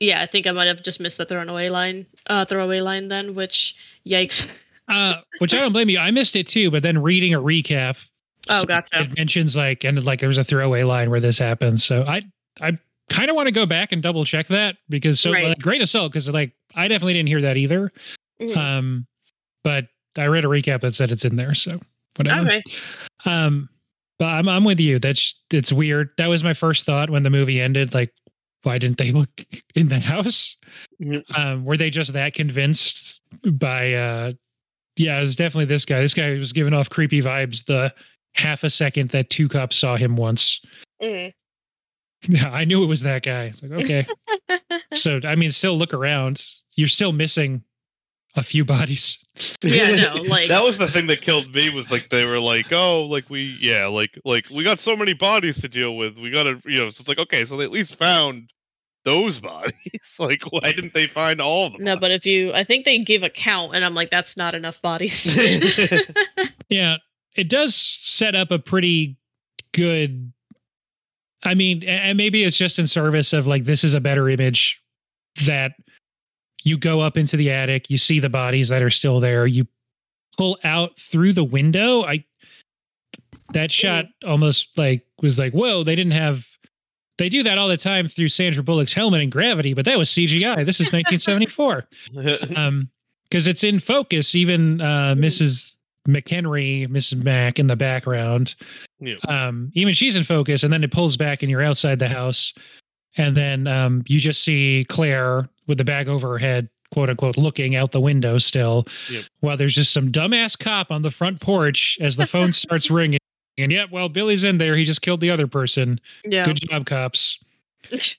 yeah i think i might have just missed the throwaway line uh throwaway line then which yikes. Uh which i don't blame you i missed it too but then reading a recap oh gotcha. it mentions like and like there was a throwaway line where this happens. So i i kind of want to go back and double check that because so Right. like, great assault because like i definitely didn't hear that either. Mhm. um but i read a recap that said it's in there so whatever. Okay. Um but i'm i'm with you. That's it's weird. That was my first thought when the movie ended like why didn't they look in that house? Yep. um were they just that convinced by uh yeah it was definitely this guy. This guy was giving off creepy vibes the half a second that two cops saw him once. Mhm. yeah i knew it was that guy. It's like okay. So i mean still look around. You're still missing a few bodies Yeah, no, like- that was the thing that killed me was like they were like, oh, like we, yeah, like like we got so many bodies to deal with. We gotta, you know, so it's like okay, so they at least found those bodies. like, why didn't they find all of them? no but if you i think they give a count and i'm like that's not enough bodies Yeah, it does set up a pretty good. I mean, and maybe it's just in service of like this is a better image that you go up into the attic, you see the bodies that are still there, you pull out through the window. I that shot almost like was like, whoa, they didn't have. They do that all the time through Sandra Bullock's helmet and gravity, but that was CGI. This is 1974 um because it's in focus even uh mrs mchenry mrs mack in the background Yeah. um even she's in focus and then it pulls back and you're outside the house and then um you just see claire with the bag over her head quote unquote looking out the window still Yep. while there's just some dumbass cop on the front porch as the phone starts ringing. And yep while billy's in there. He just killed the other person. Yeah. Good job cops.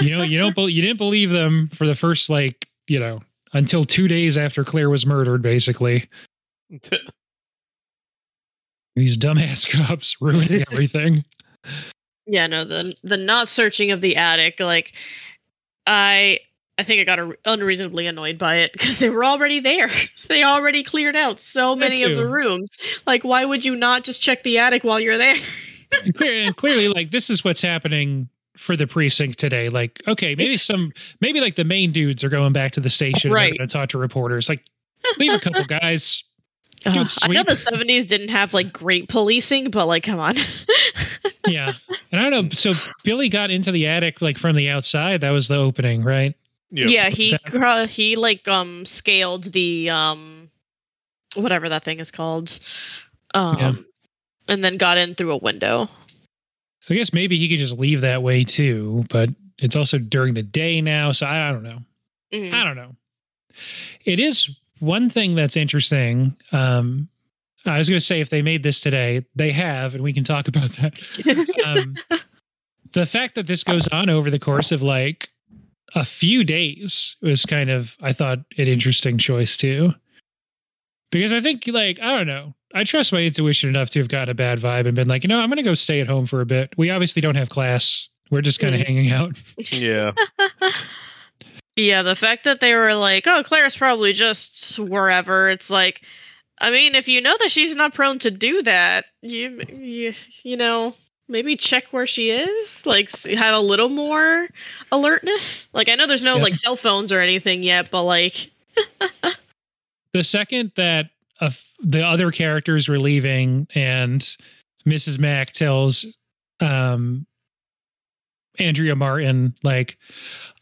You know you don't bel you didn't believe them for the first like you know until two days after claire was murdered basically. These dumbass cops ruining everything. Yeah no the the not searching of the attic like i i think i got a, unreasonably annoyed by it because they were already there. They already cleared out so many of the rooms. Like why would you not just check the attic while you're there? And, clear, and clearly like this is what's happening for the precinct today. Like okay maybe It's- some maybe like the main dudes are going back to the station Right. and talk to reporters. Like leave a couple guys. Dude, i know the 70s didn't have like great policing but like come on. Yeah. And i don't know so billy got into the attic like from the outside. That was the opening right Yep. yeah he that- he like um scaled the um whatever that thing is called um Yeah. and then got in through a window So I guess maybe he could just leave that way too, but it's also during the day now. So I, I don't know. Mhm. I don't know. It is one thing that's interesting. Um, I was going to say if they made this today, they have, and we can talk about that. Um, the fact that this goes on over the course of like a few days was kind of, I thought, an interesting choice too. Because I think, like, I don't know, I trust my intuition enough to have got a bad vibe and been like, you know, I'm going to go stay at home for a bit. We obviously don't have class. We're just kind of Mm. hanging out. Yeah. Yeah, the fact that they were like, "Oh, Claire's probably just wherever." It's like, I mean, if you know that she's not prone to do that, you you you know maybe check where she is. Like have a little more alertness. Like I know there's no Yeah. like cell phones or anything yet, but like, the second that f the other characters were leaving and Mrs. Mack tells um Andrea Martin like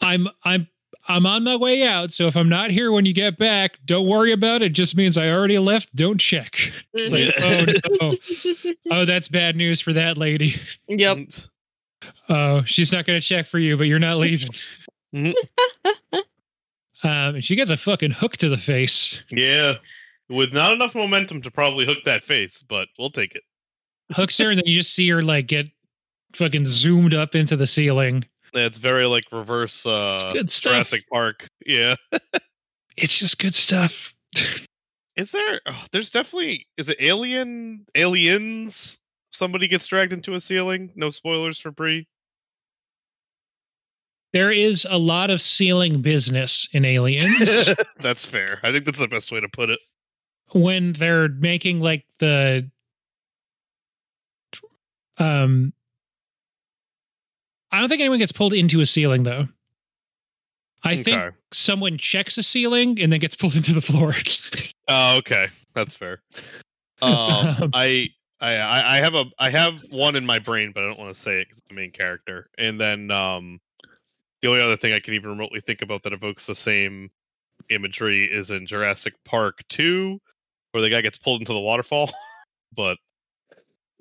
I'm I'm I'm on my way out so if I'm not here when you get back don't worry about it. Just means I already left. Don't check. It's like, oh no. Oh that's bad news for that lady. Yep. oh she's not going to check for you but you're not leaving. Mhm. um and she gets a fucking hook to the face. Yeah. With not enough momentum to probably hook that face, but we'll take it. hooks her and then you just see her like get fucking zoomed up into the ceiling It's very like reverse uh good stuff. Jurassic Park. Yeah. it's just good stuff Is there oh, there's definitely is it alien aliens somebody gets dragged into a ceiling? No spoilers for Bree. there is a lot of ceiling business in aliens that's fair. I think that's the best way to put it. when they're making like the um i don't think anyone gets pulled into a ceiling though i think someone checks a ceiling and then gets pulled into the floor Oh, okay. That's fair. Um, I, I, I I have a, I have one in my brain, but I don't want to say it because it's the main character. And then, um, the only other thing I can even remotely think about that evokes the same imagery is in Jurassic Park Two, where the guy gets pulled into the waterfall. but,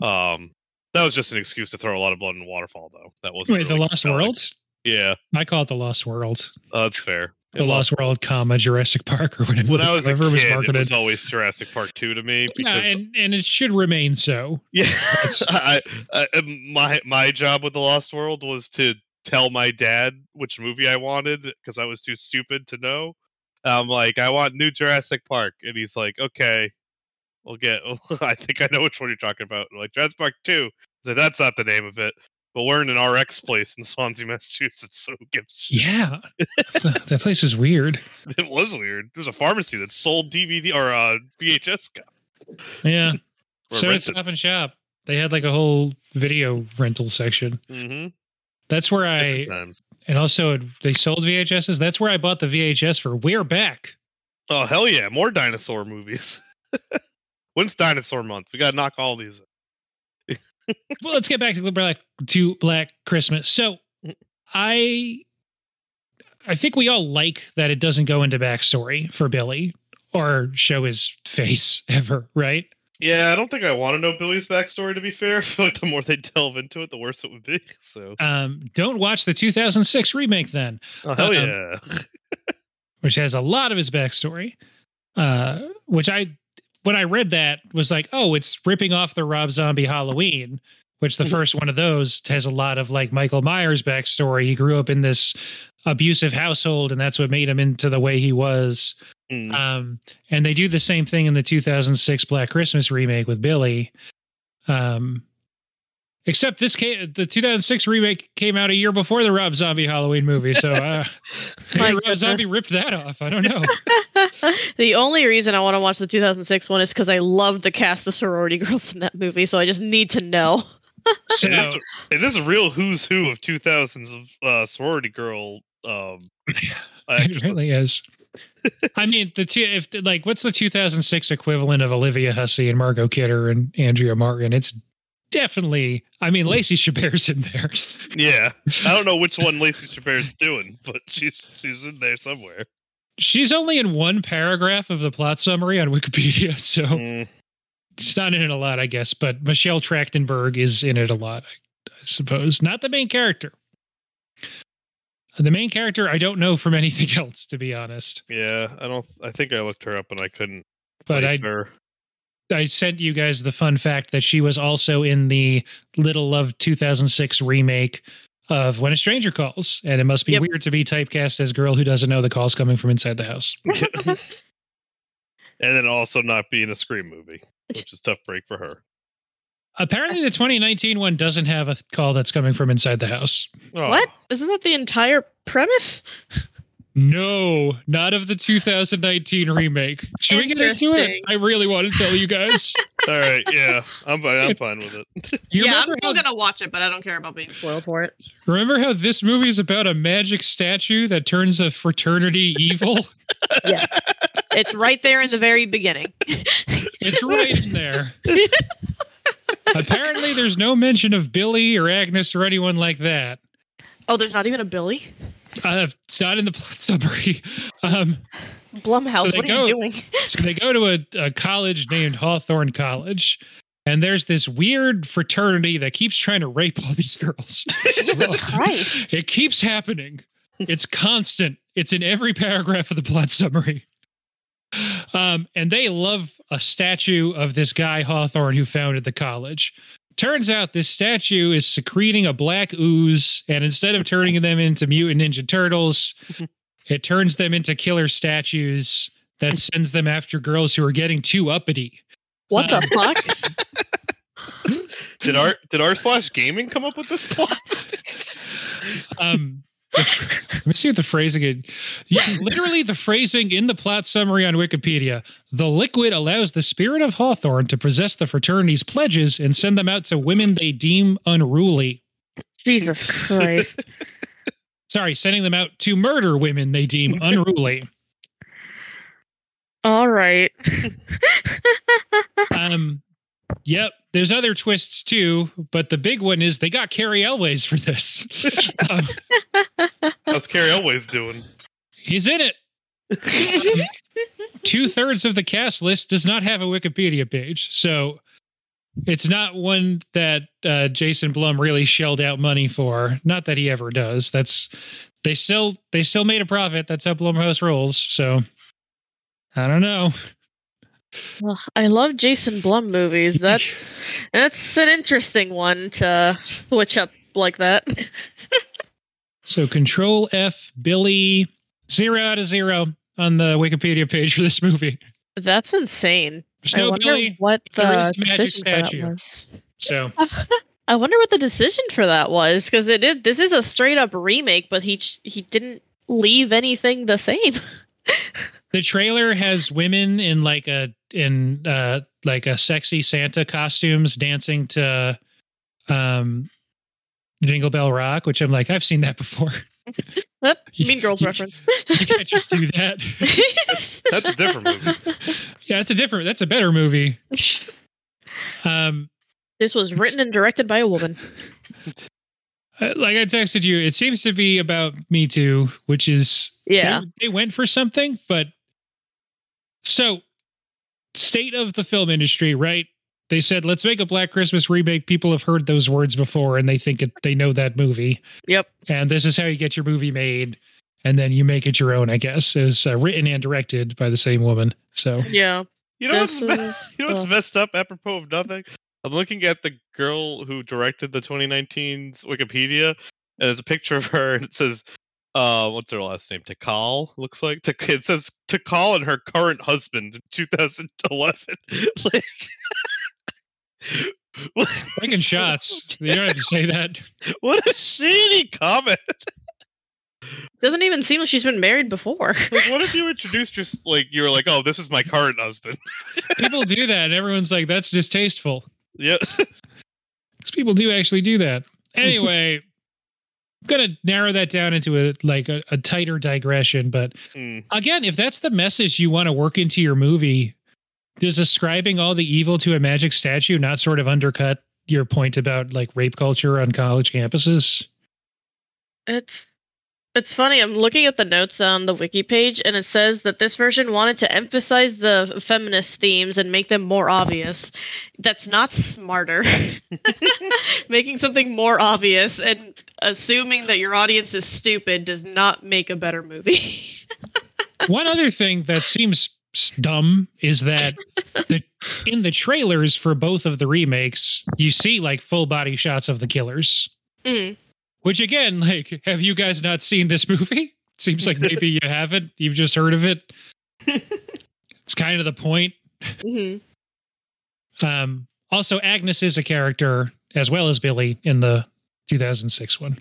um, that was just an excuse to throw a lot of blood in the waterfall, though. That wasn't wait the lost compelling. world? Yeah, i call it the lost world. Uh, that's fair. the It lost world comma jurassic park or whatever When I was a however it kid, it was always Jurassic Park Two to me because yeah and, and it should remain so. Yeah, I, I, um, my my job with the Lost World was to tell my dad which movie I wanted because I was too stupid to know. I'm like, I want new Jurassic Park, and he's like, okay, we'll get. I think I know which one you're talking about. Like Park Two. Said, That's not the name of it, but we're in an RX place in Swansea, Massachusetts, so who gives? yeah that, place was weird It was weird. There was a pharmacy that sold DVD or uh, VHS. yeah so rented. stop and shop they had like a whole video rental section Mhm. that's where i and also they sold vhs's that's where i bought the vhs for we're back Oh hell yeah, more dinosaur movies. When's dinosaur month? We gotta knock all these. well let's get back to black to black christmas so i i think we all like that it doesn't go into backstory for billy or show his face ever right Yeah, I don't think I want to know Billy's backstory. To be fair, I feel like the more they delve into it, the worse it would be. So, um don't watch the 2006 remake then oh hell Um, yeah, which has a lot of his backstory. Uh, which I, when I read that, was like, oh, it's ripping off the Rob Zombie Halloween, which the Mhm. first one of those has a lot of like Michael Myers backstory. He grew up in this abusive household, and that's what made him into the way he was. Mm. Um, and they do the same thing in the 2006 Black Christmas remake with Billy. Um, except this came, the 2006 remake came out a year before the Rob Zombie Halloween movie. So, uh, My maybe Rob. Zombie ripped that off. I don't know. the only reason I want to watch the 2006 one is because I love the cast of sorority girls in that movie, so I just need to know. So, and, this, and this is a real who's who of 2000s of uh, sorority girl. Um, it really is. I mean, the two, if like, what's the 2006 equivalent of Olivia Hussey and Margot Kidder and Andrea Martin? It's definitely, I mean, Lacey Chabert's in there. Yeah, I don't know which one Lacey Chabert's doing, but she's she's in there somewhere. She's only in one paragraph of the plot summary on Wikipedia, so Mm, she's not in it a lot, I guess. But Michelle Trachtenberg is in it a lot, I, I suppose. Not the main character. The main character, I don't know from anything else, to be honest. yeah, I don't. I think I looked her up and I couldn't. But I her. I sent you guys the fun fact that she was also in the Little Love 2006 remake of When a Stranger Calls, and it must be Yep. weird to be typecast as girl who doesn't know the calls coming from inside the house. and then also not be in a Scream movie, which is a tough break for her. Apparently, the 2019 one doesn't have a call that's coming from inside the house. Oh, What? Isn't that the entire premise? No, not of the 2019 remake. Should we get into it? I really want to tell you guys. All right, yeah, I'm fine. I'm fine with it. You yeah, I'm still how- gonna watch it, but I don't care about being spoiled for it. Remember how this movie is about a magic statue that turns a fraternity evil? Yeah, it's right there in the very beginning. It's right in there. Apparently, there's no mention of Billy or Agnes or anyone like that. Oh, there's not even a Billy. Uh, it's not in the plot summary. Um, Blumhouse, So what are go- you doing? so they go to a, a college named Hawthorne College, and there's this weird fraternity that keeps trying to rape all these girls. Jesus Christ. It keeps happening. It's constant. It's in every paragraph of the plot summary. Um, and they love a statue of this guy Hawthorne who founded the college. Turns out this statue is secreting a black ooze, and instead of turning them into mutant ninja turtles, it turns them into killer statues that sends them after girls who are getting too uppity. What Uh, the fuck? Did our did r slash gaming come up with this plot? Um, the- let me see what the phrasing is. Yeah, literally the phrasing in the plot summary on Wikipedia. The liquid allows the spirit of Hawthorne to possess the fraternity's pledges and send them out to women they deem unruly. Jesus Christ. Sorry, sending them out to murder women they deem unruly. All right. Um, yep, there's other twists too, but the big one is they got Cary Elwes for this. Um, How's Cary Elwes doing? he's in it. two thirds of the cast list does not have a Wikipedia page, so it's not one that uh, Jason Blum really shelled out money for. Not that he ever does. That's they still they still made a profit. That's how Blumhouse rolls. So I don't know. Well, I love Jason Blum movies. That's that's an interesting one to switch up like that. So Control F Billy zero out of zero on the Wikipedia page for this movie. That's insane. There's I no wonder Billy. what the is the magic decision for that was. So I wonder what the decision for that was because it is this is a straight up remake, but he he didn't leave anything the same. The trailer has women in like a in uh like a sexy Santa costumes dancing to um Jingle Bell Rock, which I'm like, I've seen that before. Yep, You- mean Girls you- reference. You can't just do that. That's a different movie. yeah, that's a different that's a better movie. Um this was written and directed by a woman. uh, like I texted you, it seems to be about Me Too, which is Yeah. they, they went for something, but so state of the film industry, right? They said, let's make a Black Christmas remake. People have heard those words before and they think it, they know that movie. Yep. And this is how you get your movie made. And then you make it your own, I guess. It was uh, written and directed by the same woman. So Yeah. You know This what's me- you know what's ugh. messed up? Apropos of nothing, I'm looking at the girl who directed the 2019's Wikipedia, and there's a picture of her, and it says, uh, what's her last name? Takal looks like. Tak- It says Takal and her current husband in 2011. like, taking shots. You don't have to say that. what a shady comment. Doesn't even seem like she's been married before. Like, what if you introduced just like you were like, oh, this is my current husband? People do that. And everyone's like, that's distasteful. yeah. 'Cause people do actually do that. Anyway, I'm gonna narrow that down into a like a, a tighter digression. But Hmm. again, if that's the message you want to work into your movie, does ascribing all the evil to a magic statue not sort of undercut your point about like rape culture on college campuses? It's it's funny. I'm looking at the notes on the wiki page, and it says that this version wanted to emphasize the feminist themes and make them more obvious. That's not smarter. Making something more obvious and assuming that your audience is stupid does not make a better movie. One other thing that seems dumb is that the in the trailers for both of the remakes, you see like full body shots of the killers. Mm. Which again, like, have you guys not seen this movie? Seems like maybe you haven't. You've just heard of it. it's kind of the point. hmm Um, also, Agnes is a character as well as Billy in the 2006 one.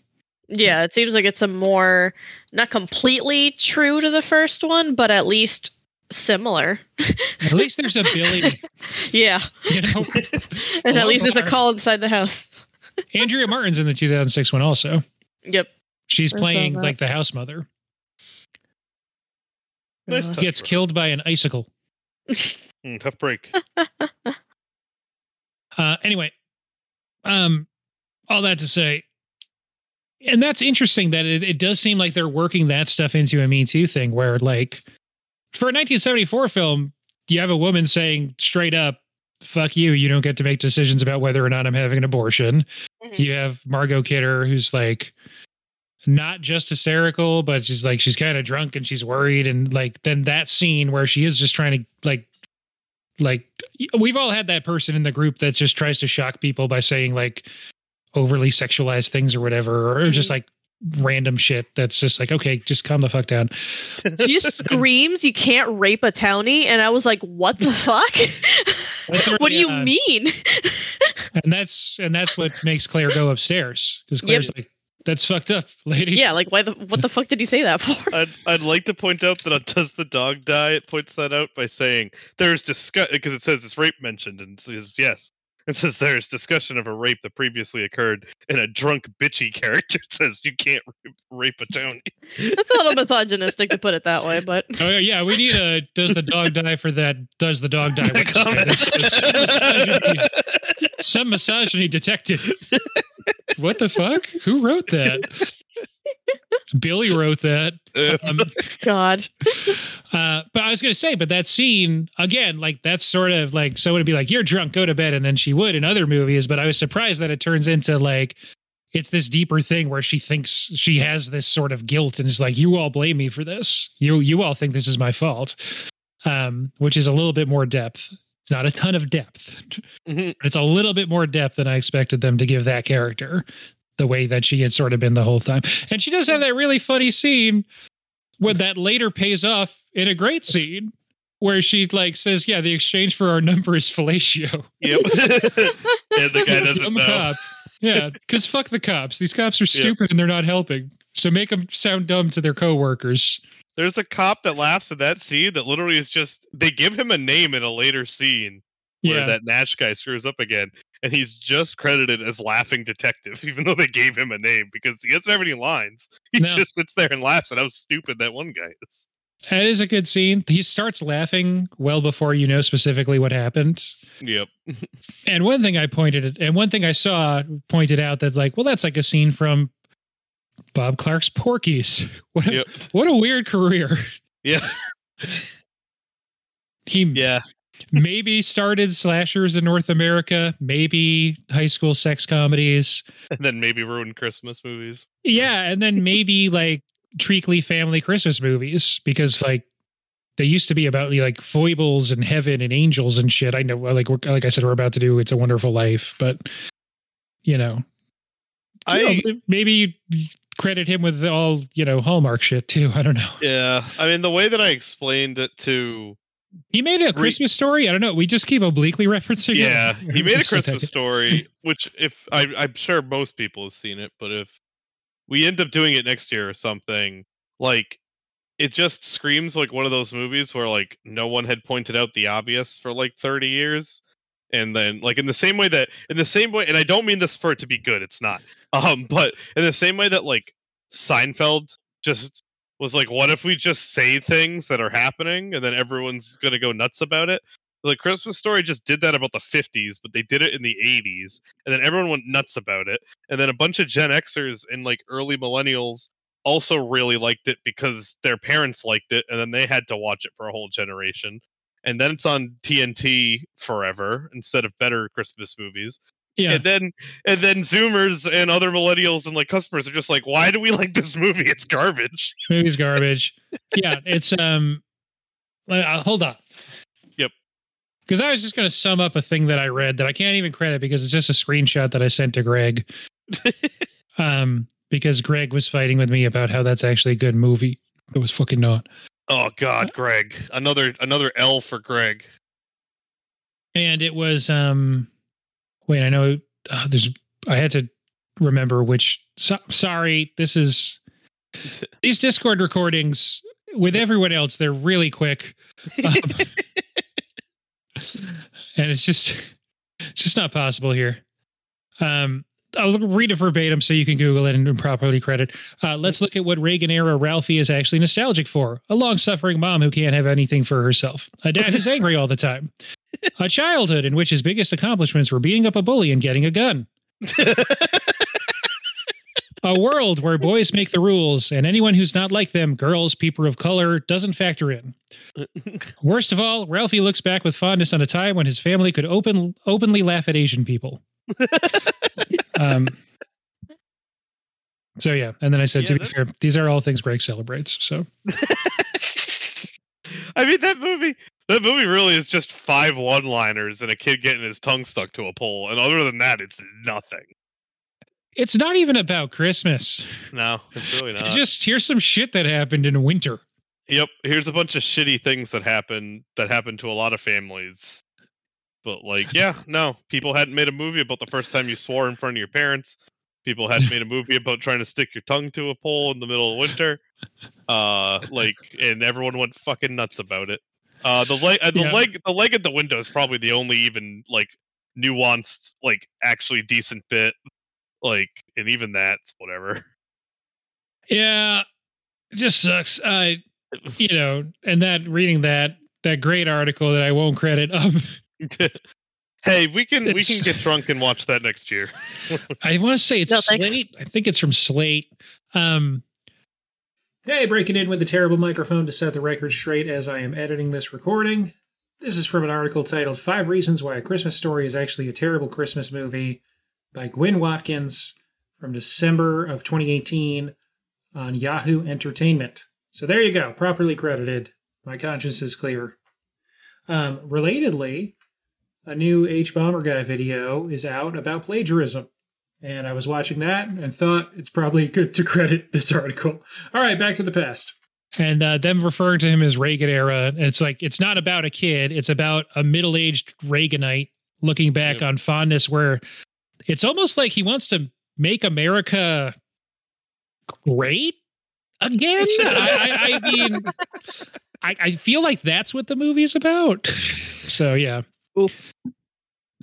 Yeah, it seems like it's a more not completely true to the first one, but at least similar. At least there's a Billy, yeah, you know. and at least there's a call inside the house. Andrea Martin's in the 2006 one also. Yep. She's I playing like the house mother. Nice Uh, touch. Gets killed by an icicle. Mm, tough break. Uh, anyway, um, all that to say, and that's interesting that it, it does seem like they're working that stuff into a Me Too thing, where like for a 1974 film, you have a woman saying straight up, "Fuck you! You don't get to make decisions about whether or not I'm having an abortion." Mhm. You have Margot Kidder, who's like not just hysterical, but she's like she's kind of drunk and she's worried, and like then that scene where she is just trying to like like we've all had that person in the group that just tries to shock people by saying like overly sexualized things or whatever or just Mhm. like random shit that's just like okay just calm the fuck down she just screams, "You can't rape a townie," and I was like, "What the fuck? That's what do you already, uh, mean?" and that's and that's what makes claire go upstairs because Yep. claire's like that's fucked up lady yeah, like why the what the fuck did he say that for? I'd, I'd like to point out that on Does the Dog Die? It points that out by saying there's discuss because it says it's rape mentioned and says yes. It says there's discussion of a rape that previously occurred, and a drunk bitchy character says you can't rape, rape a Tony. That's a little misogynistic to put it that way, but Oh yeah, we need a does the dog die for that? Does the dog die? website. It's- it's some, misogyny, some misogyny detected. What the fuck? Who wrote that? Billy wrote that. Um, God, uh, but I was gonna say, but that scene again, like that's sort of like someone would be like, "You're drunk, go to bed," and then she would in other movies. But I was surprised that it turns into like it's this deeper thing where she thinks she has this sort of guilt and is like, "You all blame me for this. You you all think this is my fault," um, which is a little bit more depth. It's not a ton of depth, mhm. it's a little bit more depth than I expected them to give that character. The way that she had sort of been the whole time, and she does have that really funny scene when that later pays off in a great scene where she like says, "Yeah, the exchange for our number is fellatio." yep. and the guy doesn't Dumb know. cop. Yeah, because fuck the cops. These cops are stupid and they're not helping. So make them sound dumb to their coworkers. There's a cop that laughs at that scene that literally is just they give him a name in a later scene where Yeah, that Nash guy screws up again, and he's just credited as laughing detective, even though they gave him a name because he doesn't have any lines. He No. just sits there and laughs at how stupid that one guy is. that is a good scene. He starts laughing well before you know specifically what happened. Yep. And one thing I pointed at, and one thing I saw pointed out that like, well, that's like a scene from Bob Clark's Porky's. What a, Yep. what a weird career. Yeah. He Yeah. Maybe started slashers in North America, maybe high school sex comedies. And then maybe ruin Christmas movies. Yeah, and then maybe like Treacly family Christmas movies because like they used to be about like foibles and heaven and angels and shit. I know, like like I said, we're about to do "It's a Wonderful Life," but you know, I you know, maybe you credit him with all you know Hallmark shit too. I don't know. yeah. I mean the way that I explained it to He made a Re- Christmas story. I don't know. We just keep obliquely referencing. it. Yeah, he made a Christmas story, which if I, I'm sure most people have seen it, but if we end up doing it next year or something, like it just screams like one of those movies where like no one had pointed out the obvious for like 30 years. And then like in the same way that in the same way, and I don't mean this for it to be good, it's not. Um, but in the same way that like Seinfeld just was like, what if we just say things that are happening and then everyone's gonna go nuts about it? The Christmas story just did that about the 50s, but they did it in the 80s, and then everyone went nuts about it. And then a bunch of Gen Xers and like early millennials also really liked it because their parents liked it, and then they had to watch it for a whole generation. And then it's on TNT forever instead of better Christmas movies. Yeah. And then and then Zoomers and other millennials and like customers are just like, why do we like this movie? It's garbage. movie's garbage. yeah, it's um. uh, hold on. Yep. Because I was just going to sum up a thing that I read that I can't even credit because it's just a screenshot that I sent to Greg. um, because Greg was fighting with me about how that's actually a good movie. It was fucking not. Oh God, Greg. Another another L for Greg. And it was um. Wait, I know. Uh, there's. I had to remember which. So, sorry, this is these Discord recordings with everyone else. They're really quick, um, and it's just it's just not possible here. Um, I'll read it verbatim so you can Google it and properly credit. Uh, let's look at what Reagan era Ralphie is actually nostalgic for. A long suffering mom who can't have anything for herself. A dad who's angry all the time. A childhood in which his biggest accomplishments were beating up a bully and getting a gun. a world where boys make the rules and anyone who's not like them, girls, people of color, doesn't factor in. Worst of all, Ralphie looks back with fondness on a time when his family could open openly laugh at Asian people. um, so yeah, and then I said, Yeah, to be fair, these are all things Greg celebrates. So I mean that movie. That movie really is just five one-liners and a kid getting his tongue stuck to a pole, and other than that, it's nothing. it's not even about Christmas. No, it's really not. It's just here's some shit that happened in winter. Yep, here's a bunch of shitty things that happen that happen to a lot of families. But like, yeah, no, people hadn't made a movie about the first time you swore in front of your parents. People hadn't made a movie about trying to stick your tongue to a pole in the middle of winter. Uh, like, and everyone went fucking nuts about it. Uh, the leg, uh, the Yeah. leg, the leg at the window is probably the only even like nuanced, like actually decent bit. Like, and even that's whatever. Yeah, it just sucks. Uh, you know, and that reading that that great article that I won't credit. Um, hey, we can we can get drunk and watch that next year. I want to say it's No. Slate. I think it's from Slate. Um, hey, breaking in with the terrible microphone to set the record straight as I am editing this recording. This is from an article titled Five Reasons Why a Christmas Story is Actually a Terrible Christmas Movie by Gwen Watkins from December of 2018 on Yahoo Entertainment. So there you go, properly credited. My conscience is clear. Um, relatedly, a new hbomberguy video is out about plagiarism. And I was watching that and thought it's probably good to credit this article. All right, back to the past. And uh, them referring to him as Reagan era. It's like, it's not about a kid, it's about a middle aged Reaganite looking back Yep. on fondness, where it's almost like he wants to make America great again. I, I, I mean, I, I feel like that's what the movie's about. So, yeah. Ooh.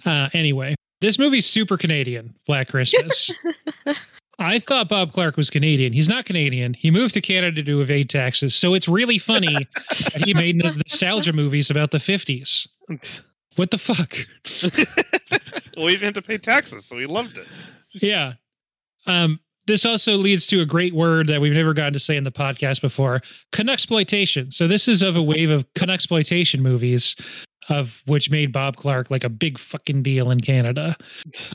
Uh, anyway, this movie's super Canadian, Black Christmas. I thought Bob Clark was Canadian. He's not Canadian. He moved to Canada to evade taxes. So it's really funny that he made nostalgia movies about the 50s. What the fuck? well, he didn't have to pay taxes, so he loved it. Yeah. Um, this also leads to a great word that we've never gotten to say in the podcast before Canuxploitation. So this is of a wave of exploitation movies of which made Bob Clark like a big fucking deal in Canada.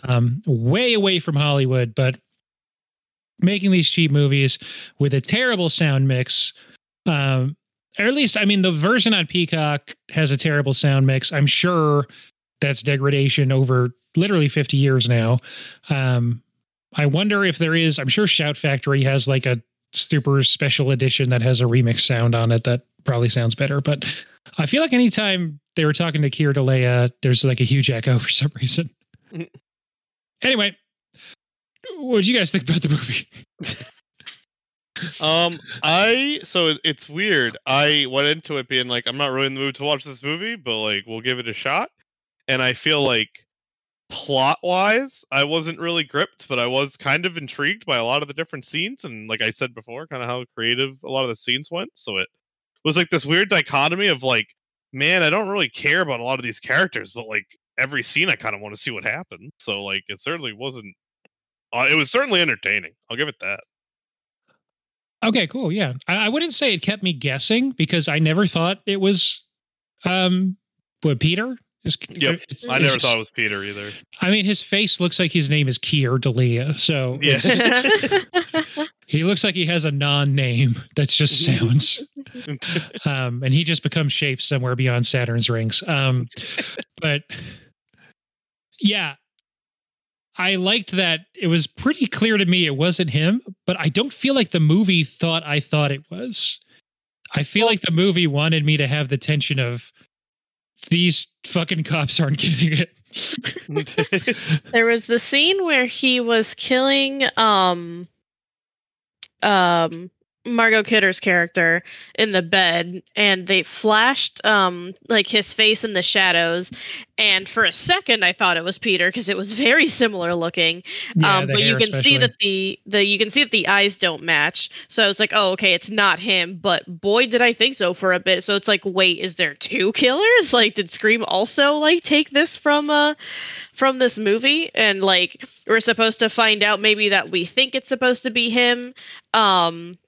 Um, way away from Hollywood, but making these cheap movies with a terrible sound mix. Um, or at least, I mean, the version on Peacock has a terrible sound mix. I'm sure that's degradation over literally 50 years now. Um, I wonder if there is, I'm sure Shout Factory has like a super special edition that has a remix sound on it that probably sounds better. But I feel like anytime they were talking to Keir Dullea, there's like a huge echo for some reason. Anyway, what did you guys think about the movie? Um, I so it's weird. I went into it being like, I'm not really in the mood to watch this movie, but like, we'll give it a shot. And I feel like plot wise, I wasn't really gripped, but I was kind of intrigued by a lot of the different scenes, and like I said before, kind of how creative a lot of the scenes went. So it was like this weird dichotomy of like, man, I don't really care about a lot of these characters, but like every scene, I kind of want to see what happens. So like, it certainly wasn't. Uh, it was certainly entertaining. I'll give it that. Okay, cool. Yeah. I, I wouldn't say it kept me guessing because I never thought it was um what Peter is Yep, it's- I never it's- thought it was Peter either. I mean his face looks like his name is Keir Dullea. So Yeah. it's- he looks like he has a non-name that's just sounds. um, and he just becomes shaped somewhere beyond Saturn's rings. Um, but yeah, I liked that it was pretty clear to me it wasn't him, but I don't feel like the movie thought I thought it was. I feel like the movie wanted me to have the tension of these fucking cops aren't getting it. There was the scene where he was killing um um Margot Kidder's character in the bed and they flashed um like his face in the shadows and for a second I thought it was Peter because it was very similar looking. Yeah, um but you can see that the the you can see that the eyes don't match. So I was like oh okay it's not him. But boy did I think so for a bit. So it's like wait is there two killers? Like did Scream also like take this from uh from this movie? And like we're supposed to find out maybe that we think it's supposed to be him. Um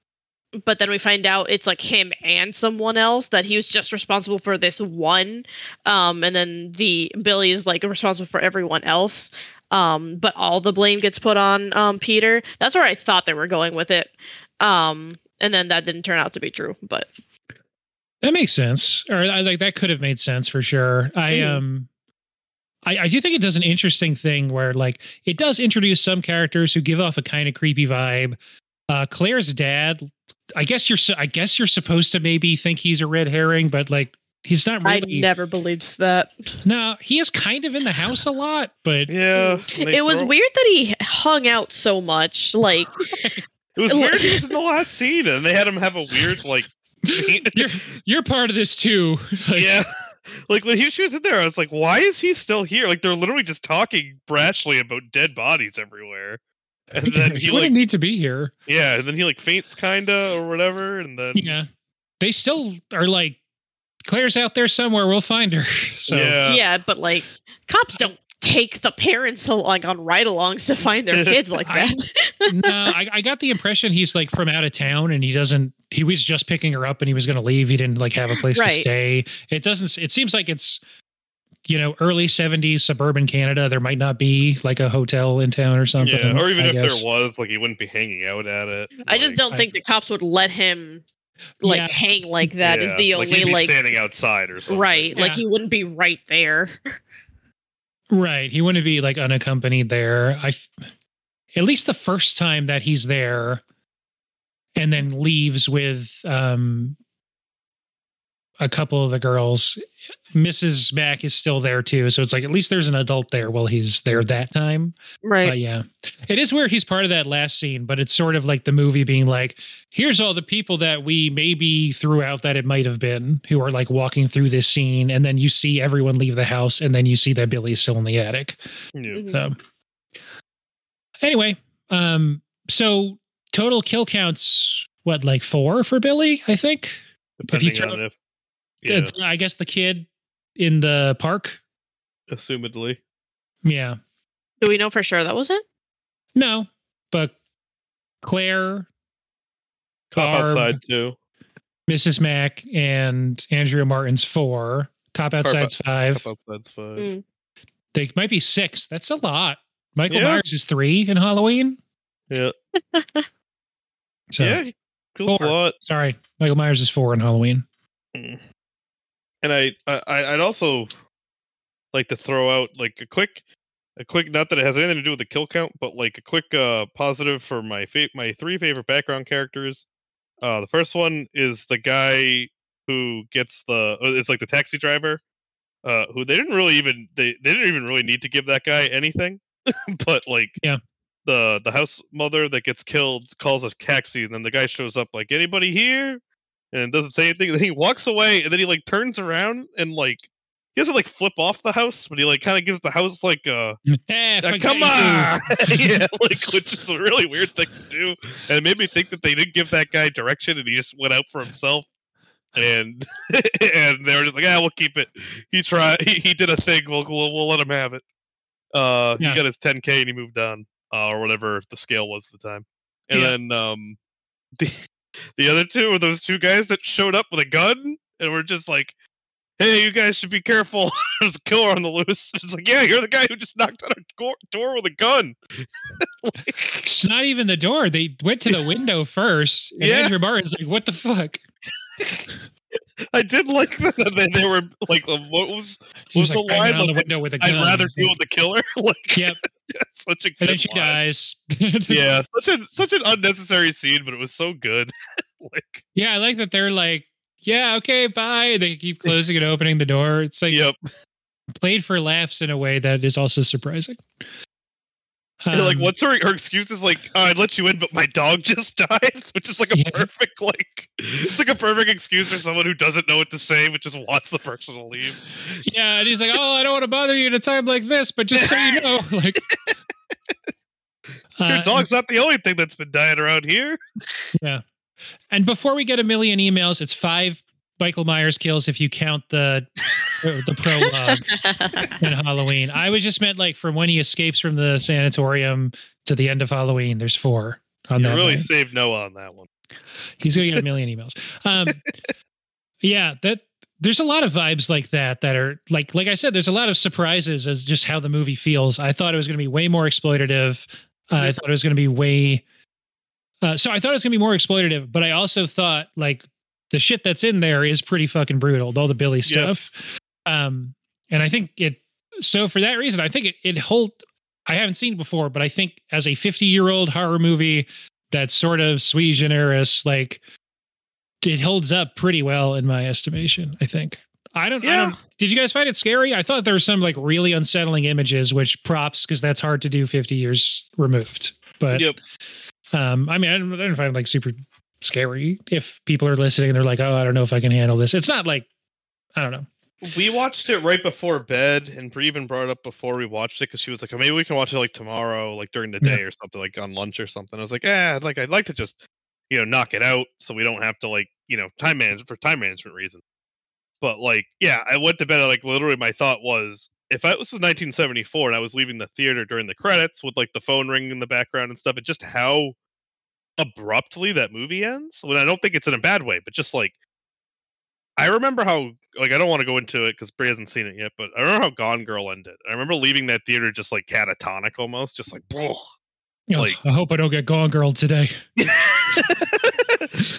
but then we find out it's like him and someone else that he was just responsible for this one um and then the billy is like responsible for everyone else um but all the blame gets put on um peter that's where i thought they were going with it um and then that didn't turn out to be true but That makes sense. Or I like that could have made sense for sure. I Mhm. um I, I do think it does an interesting thing where like it does introduce some characters who give off a kind of creepy vibe. Uh Claire's dad, I guess you're su- I guess you're supposed to maybe think he's a red herring, but like he's not really. i never believed that No, he is kind of in the house a lot, but yeah. it was throw- weird that he hung out so much like It was weird. He was in the last scene, and they had him have a weird like. you're you're part of this too. Like, yeah. Like when he she was in there, I was like, "Why is he still here?" Like they're literally just talking brashly about dead bodies everywhere, and then he he wouldn't like, need to be here. yeah, and then he like faints, kinda or whatever, and then Yeah. They still are like Claire's out there somewhere, we'll find her. So yeah, yeah, but like cops don't take the parents like on ride-alongs to find their kids like I- that. no, I, I got the impression he's like from out of town and he doesn't he was just picking her up and he was gonna leave. He didn't like have a place to stay. It doesn't it seems like it's you know, early 70s suburban Canada. There might not be like a hotel in town or something. yeah. Or even I if guess. there was, like he wouldn't be hanging out at it. I just don't I- think the cops would let him like Yeah. hang like that. Is yeah, the like, only he'd be like, standing outside or something. right? Like he wouldn't be right there. Right. He wouldn't be like unaccompanied there. I at least the first time that he's there and then leaves with um a couple of the girls. Mrs. Mack is still there too. So it's like at least there's an adult there while he's there that time. Right. But yeah. It is where he's part of that last scene, but it's sort of like the movie being like, here's all the people that we maybe threw out that it might have been who are like walking through this scene. And then you see everyone leave the house, and then you see that Billy's still in the attic. Yeah. Mhm. So anyway, um, so total kill counts, what, like four for Billy, I think? If you Depending throw- on if, yeah, I guess the kid in the park. assumedly. Yeah. Do we know for sure that was it? No, but Claire, Cop Barb. outside too. Mrs. Mack, and Andrea Martin's four. Cop Outside's five. Cop outside's five. Mm. They might be six. That's a lot. Michael Yeah. Myers is three in Halloween. Yeah. So, yeah. Cool Four. slot. sorry. Michael Myers is four in Halloween. Mm. And I, I I'd also like to throw out like a quick a quick not that it has anything to do with the kill count, but like a quick uh positive for my fa- my three favorite background characters. Uh the first one is the guy who gets the uh, it's like the taxi driver uh who they didn't really even they, they didn't even really need to give that guy anything but like Yeah. the the house mother that gets killed calls a taxi and then the guy shows up like anybody here and doesn't say anything. Then he walks away, and then he like turns around and like he doesn't like flip off the house, but he like kind of gives the house like a, Eh, a come on, yeah, like which is a really weird thing to do, and it made me think that they didn't give that guy direction, and he just went out for himself. And and they were just like, ah, we'll keep it. He tried. He, he did a thing. We'll, we'll we'll let him have it. Uh, Yeah. he got his 10k and he moved on, uh, or whatever the scale was at the time. And Yeah. then um, the the other two were those two guys that showed up with a gun and were just like, "Hey, you guys should be careful. There's a killer on the loose." It's like, "Yeah, you're the guy who just knocked on a door with a gun." It's not even the door. They went to the window first. And Yeah. Andrea Martin's like, what the fuck? I did like that they, they were like, "What was He was was like the line? on the window with a gun. I'd rather deal with the killer." like, Yep. such a good And then she line. dies. Yeah, such a such an unnecessary scene, but it was so good. like, Yeah, I like that they're like yeah, okay, bye. They keep closing and opening the door. It's like Yep. played for laughs in a way that is also surprising. And, like Um, what's her her excuse is like oh, I'd let you in, but my dog just died, which is like a Yeah. perfect like it's like a perfect excuse for someone who doesn't know what to say but just wants the person to leave. Yeah, and he's like, "Oh, I don't want to bother you at a time like this, but just so you know, like." Your Uh, dog's not the only thing that's been dying around here. Yeah. And before we get a million emails, it's five Michael Myers kills if you count the the prologue in Halloween. I was just meant like from when he escapes from the sanatorium to the end of Halloween. There's four on You that. really saved Noah on that one. He's gonna get a million emails. Um, yeah, that there's a lot of vibes like that that are like like I said. There's a lot of surprises as just how the movie feels. I thought it was gonna be way more exploitative. Uh, I thought it was gonna be way. Uh, so I thought it was gonna be more exploitative, but I also thought like the shit that's in there is pretty fucking brutal. All the Billy stuff. Um, and I think it. So for that reason, I think it it hold. I haven't seen it before, but I think as a 50 year old horror movie that's sort of sui generis, like it holds up pretty well in my estimation. I think. I don't. I Yeah. don't. Did you guys find it scary? I thought there were some like really unsettling images, which props because that's hard to do 50 years removed. But Yep. um, I mean, I didn't, I didn't find it like super scary. If people are listening and they're like, "Oh, I don't know if I can handle this," it's not like I don't know. We watched it right before bed, and Bree even brought it up before we watched it because she was like, oh, "Maybe we can watch it like tomorrow, like during the Yeah. day or something, like on lunch or something." I was like, yeah, like I'd like to just, you know, knock it out so we don't have to like, you know, time manage for time management reasons." But like, yeah, I went to bed. Like literally, my thought was, if I, this was 1974 and I was leaving the theater during the credits with like the phone ringing in the background and stuff, and just how abruptly that movie ends. When I don't think it's in a bad way, but just like I remember how like I don't want to go into it because Bree hasn't seen it yet, but I remember how Gone Girl ended. I remember leaving that theater just like catatonic almost, just like Ugh, Like- I hope I don't get Gone Girl today.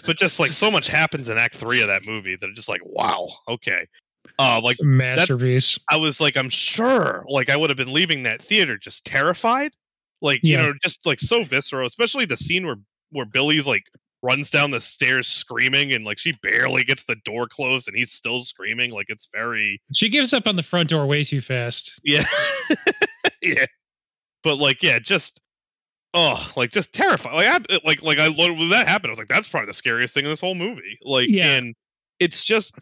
but just like so much happens in act three of that movie that just like wow, okay. Uh like Masterpiece. I was like, I'm sure like I would have been leaving that theater just terrified. Like, Yeah. you know, just like so visceral, especially the scene where where Billy's like runs down the stairs screaming and like she barely gets the door closed and he's still screaming. Like it's very She gives up on the front door way too fast. Yeah. yeah. But like, yeah, just oh, like just terrifying. Like I like like I when that happened, I was like, that's probably the scariest thing in this whole movie. Like, Yeah. and it's just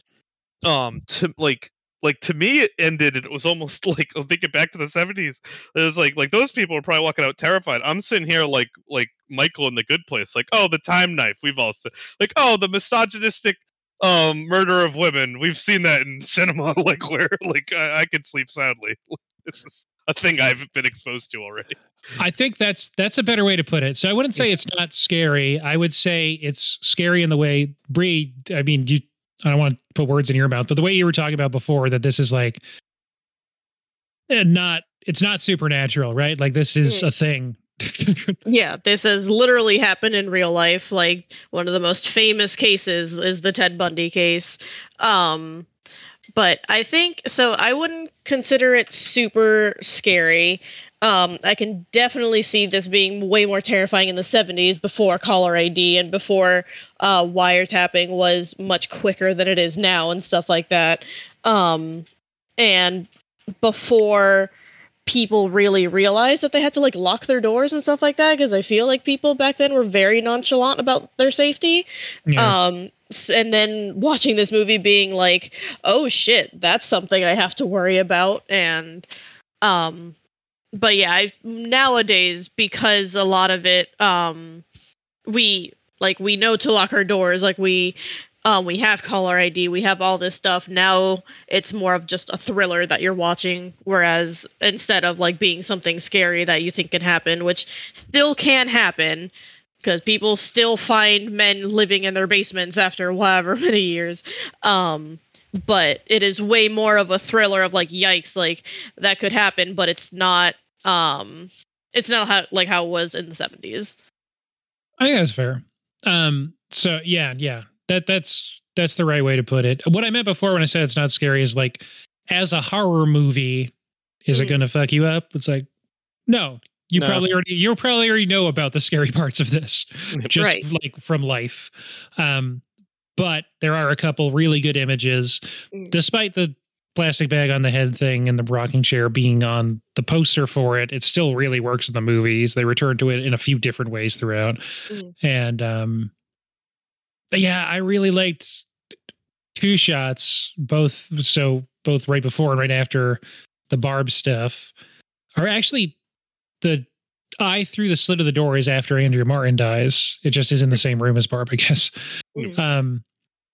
um to like like to me it ended and it was almost like I'm thinking back to the 70s. It was like like those people were probably walking out terrified. I'm sitting here like like Michael in the good place, like, oh the time knife. We've all seen like, oh the misogynistic um murder of women. We've seen that in cinema, like where like I, I could sleep soundly. This is a thing I've been exposed to already. I think that's that's a better way to put it. So I wouldn't say it's not scary. I would say it's scary in the way Bree. I mean, you. I don't want to put words in your mouth, but the way you were talking about before that this is like, eh, not. It's not supernatural, right? Like this is a thing. Yeah, this has literally happened in real life. Like one of the most famous cases is the Ted Bundy case. Um but I think so I wouldn't consider it super scary. Um I can definitely see this being way more terrifying in the 70s before caller ID and before uh wiretapping was much quicker than it is now and stuff like that. Um and before people really realized that they had to like lock their doors and stuff like that because I feel like people back then were very nonchalant about their safety. Yeah. Um and then watching this movie being like, "Oh shit, that's something I have to worry about." And um but yeah, I nowadays because a lot of it um we like we know to lock our doors, like we um we have caller ID, we have all this stuff. Now it's more of just a thriller that you're watching whereas instead of like being something scary that you think can happen, which still can happen because people still find men living in their basements after however many years. Um, but it is way more of a thriller of like, yikes, like that could happen, but it's not. Um, it's not how like how it was in the seventies. I think that's fair. Um, so yeah, yeah, that that's that's the right way to put it. What I meant before when I said it's not scary is like, as a horror movie, is it Mhm. going to fuck you up? It's like, no, you No. probably already you probably already know about the scary parts of this, just Right. like from life. Um, but there are a couple really good images, Mm. despite the plastic bag on the head thing and the rocking chair being on the poster for it. It still really works in the movies. They return to it in a few different ways throughout, Mm. and um, yeah, I really liked two shots, both so both right before and right after the Barb stuff, are actually the eye through the slit of the door is after Andrea Martin dies. It just is in the same room as Barb, I guess. Mm. Um,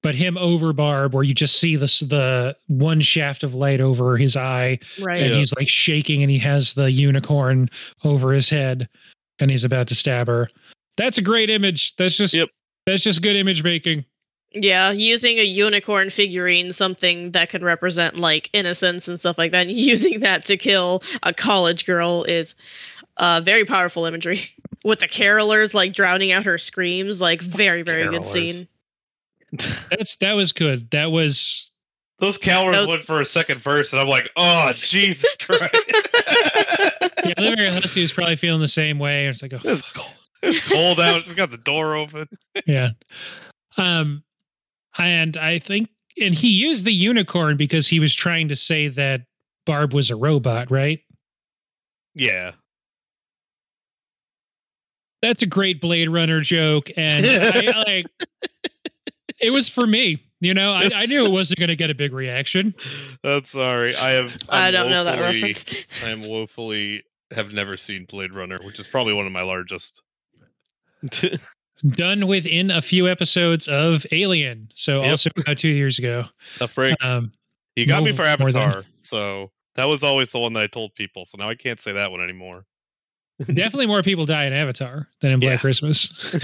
but him over Barb, where you just see this the one shaft of light over his eye, Right. and Yeah. he's like shaking, and he has the unicorn over his head, and he's about to stab her. That's a great image. That's just Yep. That's just good image making. Yeah, using a unicorn figurine, something that could represent like innocence and stuff like that, and using that to kill a college girl is uh, very powerful imagery. With the carolers like drowning out her screams, like very, very good scene. That's that was good. That was Those calories Those- went for a second verse, and I'm like, oh Jesus Christ! yeah. Olivia Hussey was probably feeling the same way. It's like, oh, it's cold. Out. She's got the door open. yeah. Um, and I think, and he used the unicorn because he was trying to say that Barb was a robot, right? Yeah. That's a great Blade Runner joke, and I, like it was for me. You know, I, I knew it wasn't going to get a big reaction. That's sorry. I have. I I'm don't know that reference. I am woefully have never seen Blade Runner, which is probably one of my largest. Done within a few episodes of Alien, so Yep. also about two years ago. A freak. Um, You got me for Avatar, so that was always the one that I told people. So now I can't say that one anymore. definitely more people die in Avatar than in Black Yeah. Christmas.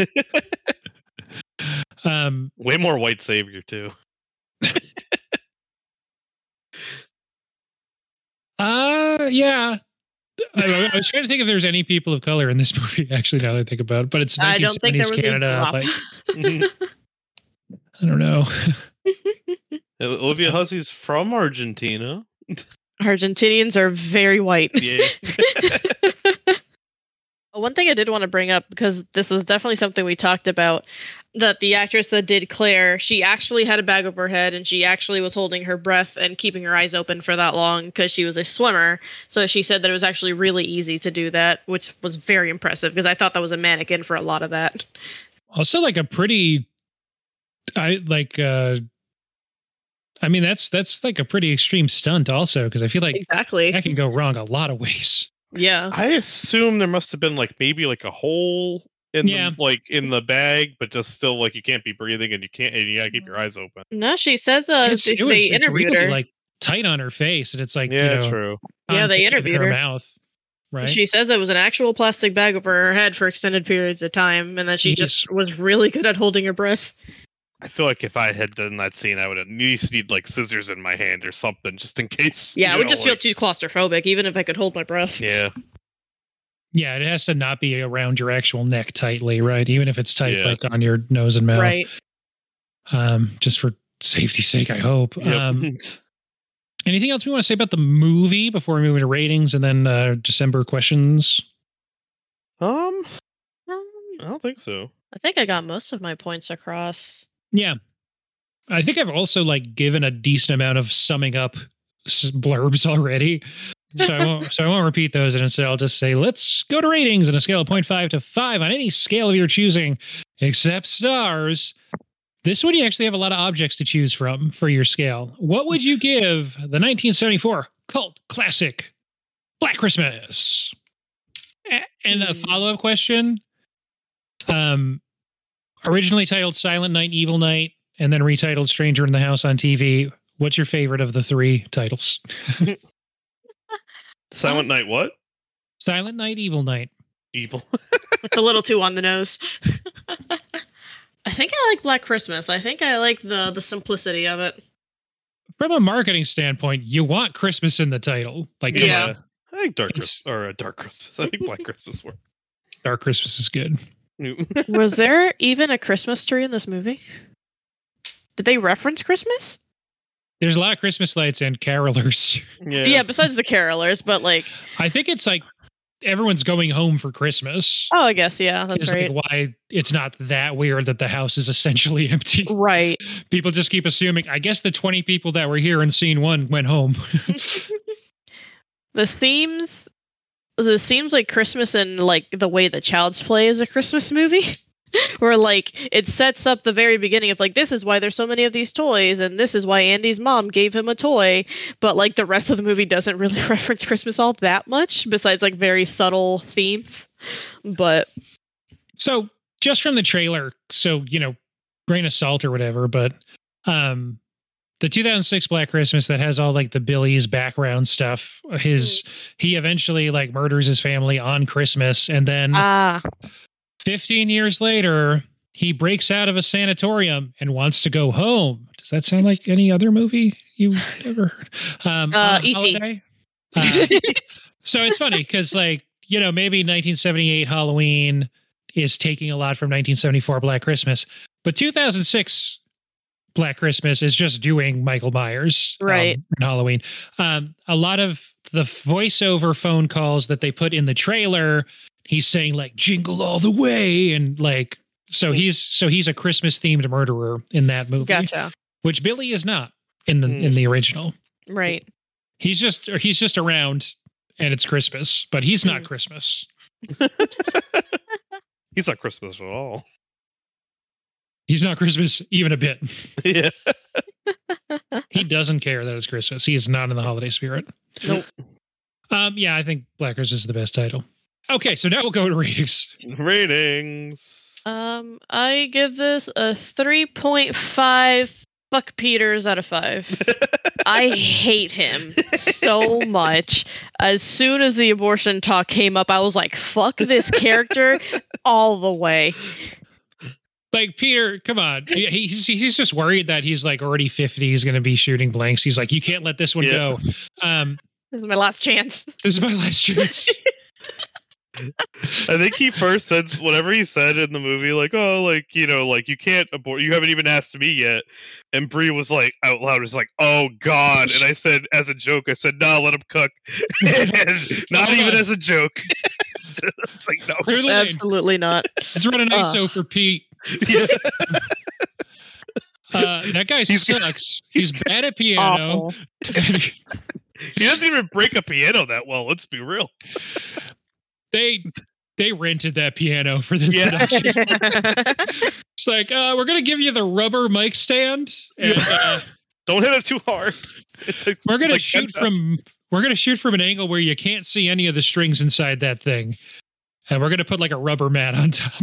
um, Way more white savior too. uh, yeah. I, I was trying to think if there's any people of color in this movie. Actually, now that I think about it, but it's I don't think there was Canada. Like. Mm-hmm. I don't know. Uh, Olivia Hussey's from Argentina. Argentinians are very white. Yeah. One thing I did want to bring up because this is definitely something we talked about that the actress that did Claire, she actually had a bag over her head and she actually was holding her breath and keeping her eyes open for that long because she was a swimmer. So she said that it was actually really easy to do that, which was very impressive because I thought that was a mannequin for a lot of that. also like a pretty i like uh i mean that's that's like a pretty extreme stunt also because i feel like exactly. that can go wrong a lot of ways Yeah. I assume there must have been like maybe like a hole in Yeah. the like in the bag, but just still like you can't be breathing and you can't and you gotta keep your eyes open. No, she says uh, It's- they, it was- they it's interviewed really, her. like tight on her face and it's like yeah, you know true. Yeah, they interviewed her. mouth right She says it was an actual plastic bag over her head for extended periods of time, and that she just was really good at holding her breath. I feel like if I had done that scene, I would at least need like scissors in my hand or something, just in case. Yeah, I would know, just feel too claustrophobic, even if I could hold my breath. Yeah, yeah it has to not be around your actual neck tightly right even if it's tight Yeah. like on your nose and mouth Right. um just for safety's sake i hope Yep. um anything else we want to say about the movie before we move into ratings and then uh december questions um, Um, I don't think so. I think I got most of my points across. Yeah. I think I've also like given a decent amount of summing up blurbs already. So I won't, so I won't repeat those and instead I'll just say let's go to ratings on a scale of 0.5 to 5 on any scale of your choosing except stars. This one you actually have a lot of objects to choose from for your scale. What would you give the 1974 cult classic Black Christmas? And a Hmm. follow-up question um originally titled Silent Night, Evil Night, and then retitled Stranger in the House on TV. What's your favorite of the three titles? Silent Night, what? Silent Night, Evil Night. Evil. It's a little too on the nose. I think I like Black Christmas. I think I like the the simplicity of it. From a marketing standpoint, you want Christmas in the title. Like, come Yeah. on, I think Dark Christmas or uh, Dark Christmas. I think Black Christmas works. Dark Christmas is good. Was there even a Christmas tree in this movie? Did they reference Christmas? There's a lot of Christmas lights and carolers. yeah. Yeah, besides the carolers, but like I think it's like everyone's going home for Christmas. Oh, I guess yeah, that's is right. like why it's not that weird that the house is essentially empty. Right. People just keep assuming. I guess the twenty people that were here in scene one went home. the themes the seems like Christmas and like the way the Child's Play is a Christmas movie. Where like it sets up the very beginning of like this is why there's so many of these toys and this is why Andy's mom gave him a toy, but like the rest of the movie doesn't really reference Christmas all that much besides like very subtle themes. But so just from the trailer, so you know, grain of salt or whatever, but um the 2006 Black Christmas that has all like the Billy's background stuff. His he eventually like murders his family on Christmas and then ah 15 years later he breaks out of a sanatorium and wants to go home. Does that sound like any other movie you ever heard? Um Uh, on a E.T.. holiday? Uh, so it's funny because like you know maybe 1978 halloween is taking a lot from 1974 black christmas but 2006 black christmas is just doing michael myers um, Right. in halloween um, a lot of the voiceover phone calls that they put in the trailer he's saying like jingle all the way and like so he's so he's a christmas themed murderer in that movie gotcha. which billy is not in the Mm. in the original Right. He's just or he's just around and it's Christmas, but he's not Mm. Christmas. He's not Christmas at all. He's not Christmas even a bit. yeah. He doesn't care that it's Christmas. He is not in the holiday spirit. Nope. Um, yeah, I think Black Christmas is the best title. Okay, so now we'll go to ratings. Ratings. Um I give this a 3.5 fuck Peters out of 5. I hate him so much. As soon as the abortion talk came up, I was like, fuck this character all the way. Like Peter, come on. He's he's just worried that he's like already 50. He's gonna be shooting blanks. He's like, you can't let this one Yeah. go. Um, This is my last chance. this is my last chance. I think he first said whatever he said in the movie, like, oh, like, you know, like you can't abort you haven't even asked me yet. And Bree was like out loud, was like, Oh God. And I said as a joke, I said, nah, let him cook. and not even as a joke. it's like no. Clear the lane. Absolutely not. Let's run an ISO for Pete. Yeah. Uh, that guy He's- sucks. He's bad at piano. He doesn't even break a piano that well, let's be real. they they rented that piano for this Yeah. production. It's like, uh, we're gonna give you the rubber mic stand, and uh, Don't hit it too hard. Takes we're gonna like shoot 10,000. from we're gonna shoot from an angle where you can't see any of the strings inside that thing, and we're gonna put like a rubber mat on top.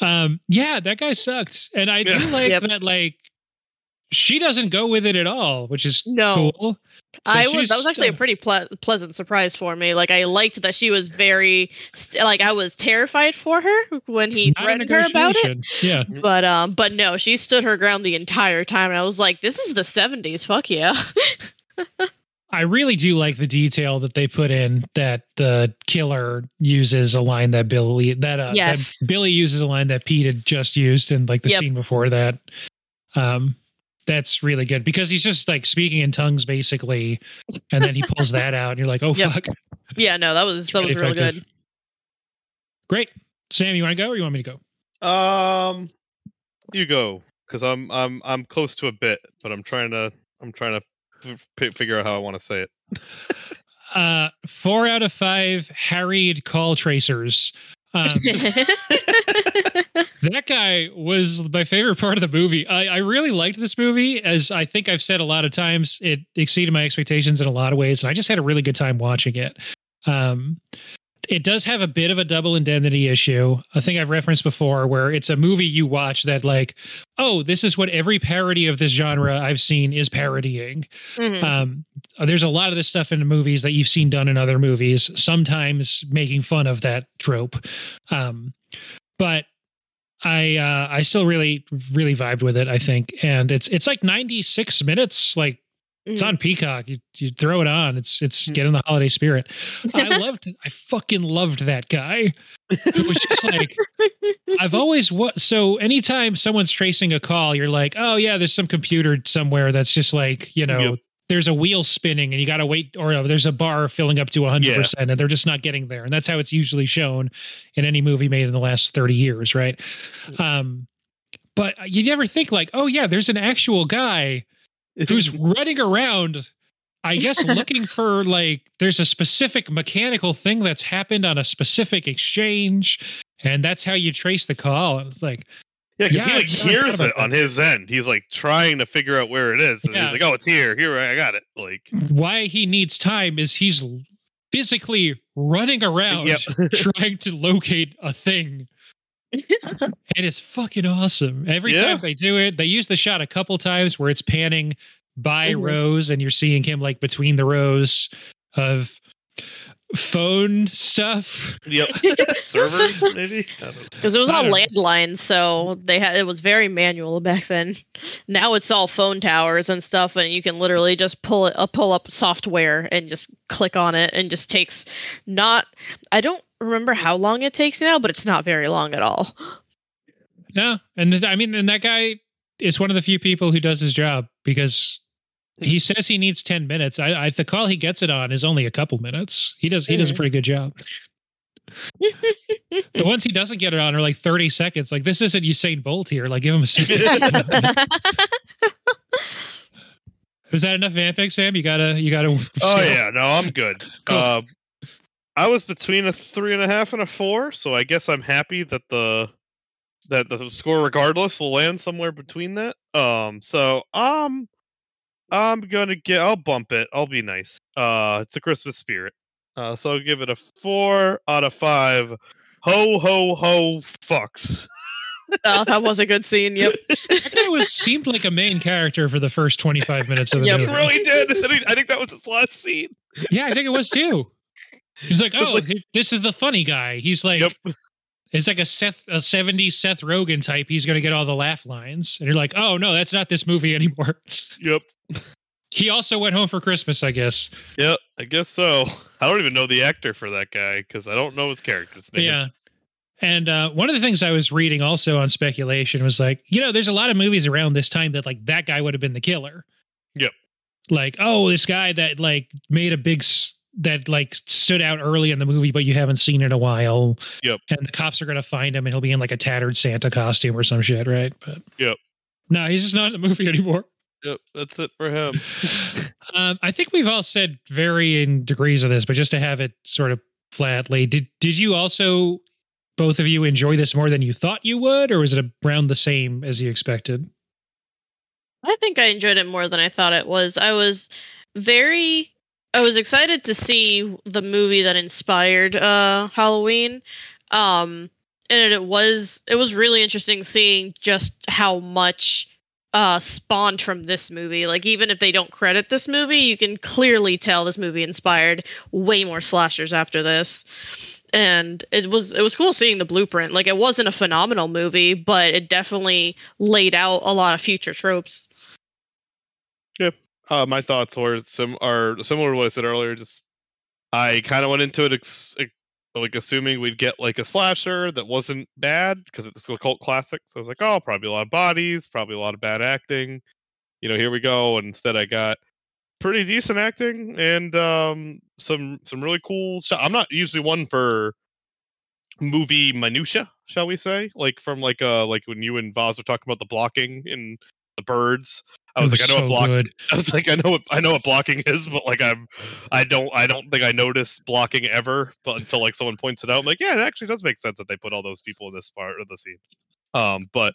Um, yeah, that guy sucked, and I do like Yep. that. Like, she doesn't go with it at all, which is no. cool. I was that was actually a pretty ple- pleasant surprise for me. Like I liked that she was very st- like I was terrified for her when he Not threatened her about it. Yeah. But um but no, she stood her ground the entire time and I was like this is the 70s. Fuck yeah. I really do like the detail that they put in that the killer uses a line that Billy that uh Yes. that Billy uses a line that Pete had just used in like the Yep. scene before that. Um that's really good because he's just like speaking in tongues basically and then he pulls that out and you're like, "Oh Yep. fuck." yeah, no, that was that was Pretty real good. Great. Sam, you want to go or you want me to go? Um, you go because I'm I'm I'm close to a bit, but I'm trying to I'm trying to f- f- figure out how I want to say it. Uh 4 out of 5 harried call tracers. Um that guy was my favorite part of the movie. I, I really liked this movie, as I think I've said a lot of times. It exceeded my expectations in a lot of ways, and I just had a really good time watching it. Um, it does have a bit of a double indemnity issue. I think I've referenced before, where it's a movie you watch that, like, oh, this is what every parody of this genre I've seen is parodying. Mhm. Um, there's a lot of this stuff in the movies that you've seen done in other movies, sometimes making fun of that trope. Um, but I uh, I still really really vibed with it. I think, and it's it's like 96 minutes. Like it's on Peacock. You you throw it on. It's it's Hmm. get in the holiday spirit. I loved. I fucking loved that guy. It was just like I've always what. So anytime someone's tracing a call, you're like, oh yeah, there's some computer somewhere that's just like you know Yep. there's a wheel spinning and you got to wait or uh, there's a bar filling up to 100% and they're just not getting there and that's how it's usually shown in any movie made in the last 30 years right um but you never think like oh yeah there's an actual guy who's running around i guess looking for like there's a specific mechanical thing that's happened on a specific exchange and that's how you trace the call and it's like Yeah, because Yeah, he like I never thought hears about it on that. his end. He's like trying to figure out where it is, and Yeah. he's like, "Oh, it's here. Here, I got it." Like, why he needs time is he's physically running around Yep. trying to locate a thing and it's fucking awesome every Yeah. time they do it they use the shot a couple times where it's panning by Mhm. rows and you're seeing him like between the rows of phone stuff yep, servers maybe. I don't know. Because it was I all don't- landlines, so they had it was very manual back then. Now it's all phone towers and stuff, and you can literally just pull it, uh, pull up software and just click on it, and just takes not. I don't remember how long it takes now, but it's not very long at all. no and th- i mean and that guy is one of the few people who does his job because he says he needs 10 minutes. I, I the call he gets it on is only a couple minutes. He does he does a Mhm. pretty good job. The ones he doesn't get it on are like 30 seconds. Like this isn't usain bolt here. Like give him a second. Is that enough vamping sam? You gotta you gotta Oh yeah, no, I'm good. Cool. Uh, I was between a three and a half and a four, so I guess I'm happy that the that the score, regardless, will land somewhere between that. Um, so um, I'm gonna get. I'll bump it. I'll be nice. Uh, it's the Christmas spirit. Uh, so I'll give it a four out of five. Ho ho ho! Fucks. oh, that was a good scene. Yep. that guy was seemed like a main character for the first 25 minutes of the Yep. He movie really did. I think, I think that was his last scene. yeah i think it was too he's like oh like- this is the funny guy he's like Yep. it's like a Seth a 70s Seth Rogen type. He's gonna get all the laugh lines. And you're like, oh no, that's not this movie anymore. Yep. He also went home for Christmas, I guess. Yep. I guess so. I don't even know the actor for that guy because I don't know his character's name. Yeah. And uh, one of the things I was reading also on speculation was like, you know, there's a lot of movies around this time that like that guy would have been the killer. Yep. Like, oh, this guy that like made a big s- that like stood out early in the movie, but you haven't seen in a while. Yep. And the cops are gonna find him, and he'll be in like a tattered Santa costume or some shit, right? But Yep. No, he's just not in the movie anymore. Yep. That's it for him. Um, I think we've all said varying degrees of this, but just to have it sort of flatly, did did you also both of you enjoy this more than you thought you would, or was it around the same as you expected? I think I enjoyed it more than I thought it was. I was very I was excited to see the movie that inspired uh Halloween. Um and it was it was really interesting seeing just how much uh spawned from this movie. Like even if they don't credit this movie, you can clearly tell this movie inspired way more slashers after this. And it was it was cool seeing the blueprint. Like it wasn't a phenomenal movie, but it definitely laid out a lot of future tropes. Uh, my thoughts were sim- are similar to what I said earlier. Just I kind of went into it ex- ex- like assuming we'd get like a slasher that wasn't bad because it's a cult classic. So I was like, oh, probably a lot of bodies, probably a lot of bad acting. You know, here we go. And instead, I got pretty decent acting and um, some some really cool. Shot. I'm not usually one for movie minutia, shall we say? Like from like uh like when you and Voz were talking about the blocking in the birds. I was It like, I know so what blocking good. I was like, I know what I know what blocking is, but like I'm I don't I don't think I noticed blocking ever, but until like someone points it out, I'm like, yeah, it actually does make sense that they put all those people in this part of the scene. Um, but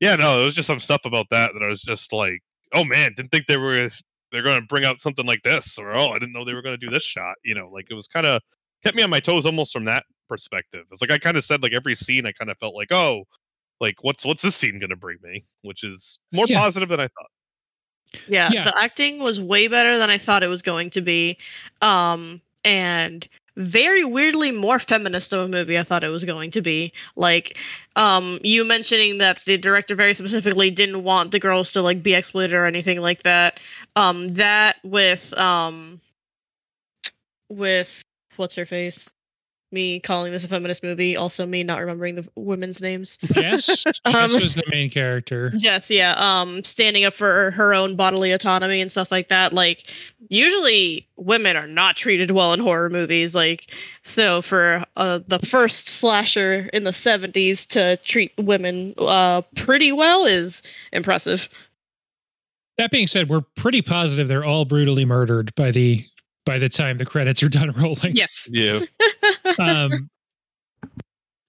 yeah, no, there was just some stuff about that that I was just like, oh man, didn't think they were they're gonna bring out something like this, or oh, I didn't know they were gonna do this shot. You know, like it was kind of kept me on my toes almost from that perspective. It's like I kind of said like every scene, I kind of felt like, oh, like what's what's this scene gonna bring me, which is more Yeah. positive than I thought. Yeah, Yeah. the acting was way better than I thought it was going to be. Um and very weirdly more feminist of a movie I thought it was going to be. Like um you mentioning that the director very specifically didn't want the girls to like be exploited or anything like that. Um that with um with what's her face? Me calling this a feminist movie, also me not remembering the women's names. Yes, Um, Jess was the main character. Yes, yeah. Um, standing up for her own bodily autonomy and stuff like that. Like, usually women are not treated well in horror movies. Like, so for uh, the first slasher in the '70s to treat women uh pretty well is impressive. That being said, we're pretty positive they're all brutally murdered by the by the time the credits are done rolling. Yes. Yeah. Um,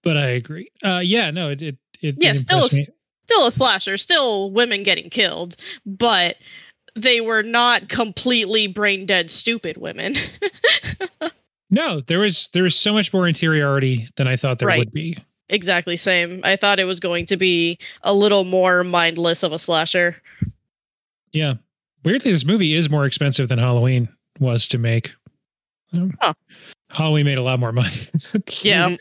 but I agree. Uh, yeah, no, it it it, Yeah, it still a- still a slasher, still women getting killed, but they were not completely brain dead, stupid women. No, there was there was so much more interiority than I thought there Right. would be. exactly same. I thought it was going to be a little more mindless of a slasher. Yeah. Weirdly, this movie is more expensive than Halloween was to make. Um, Huh. Halloween made a lot more money. Yeah.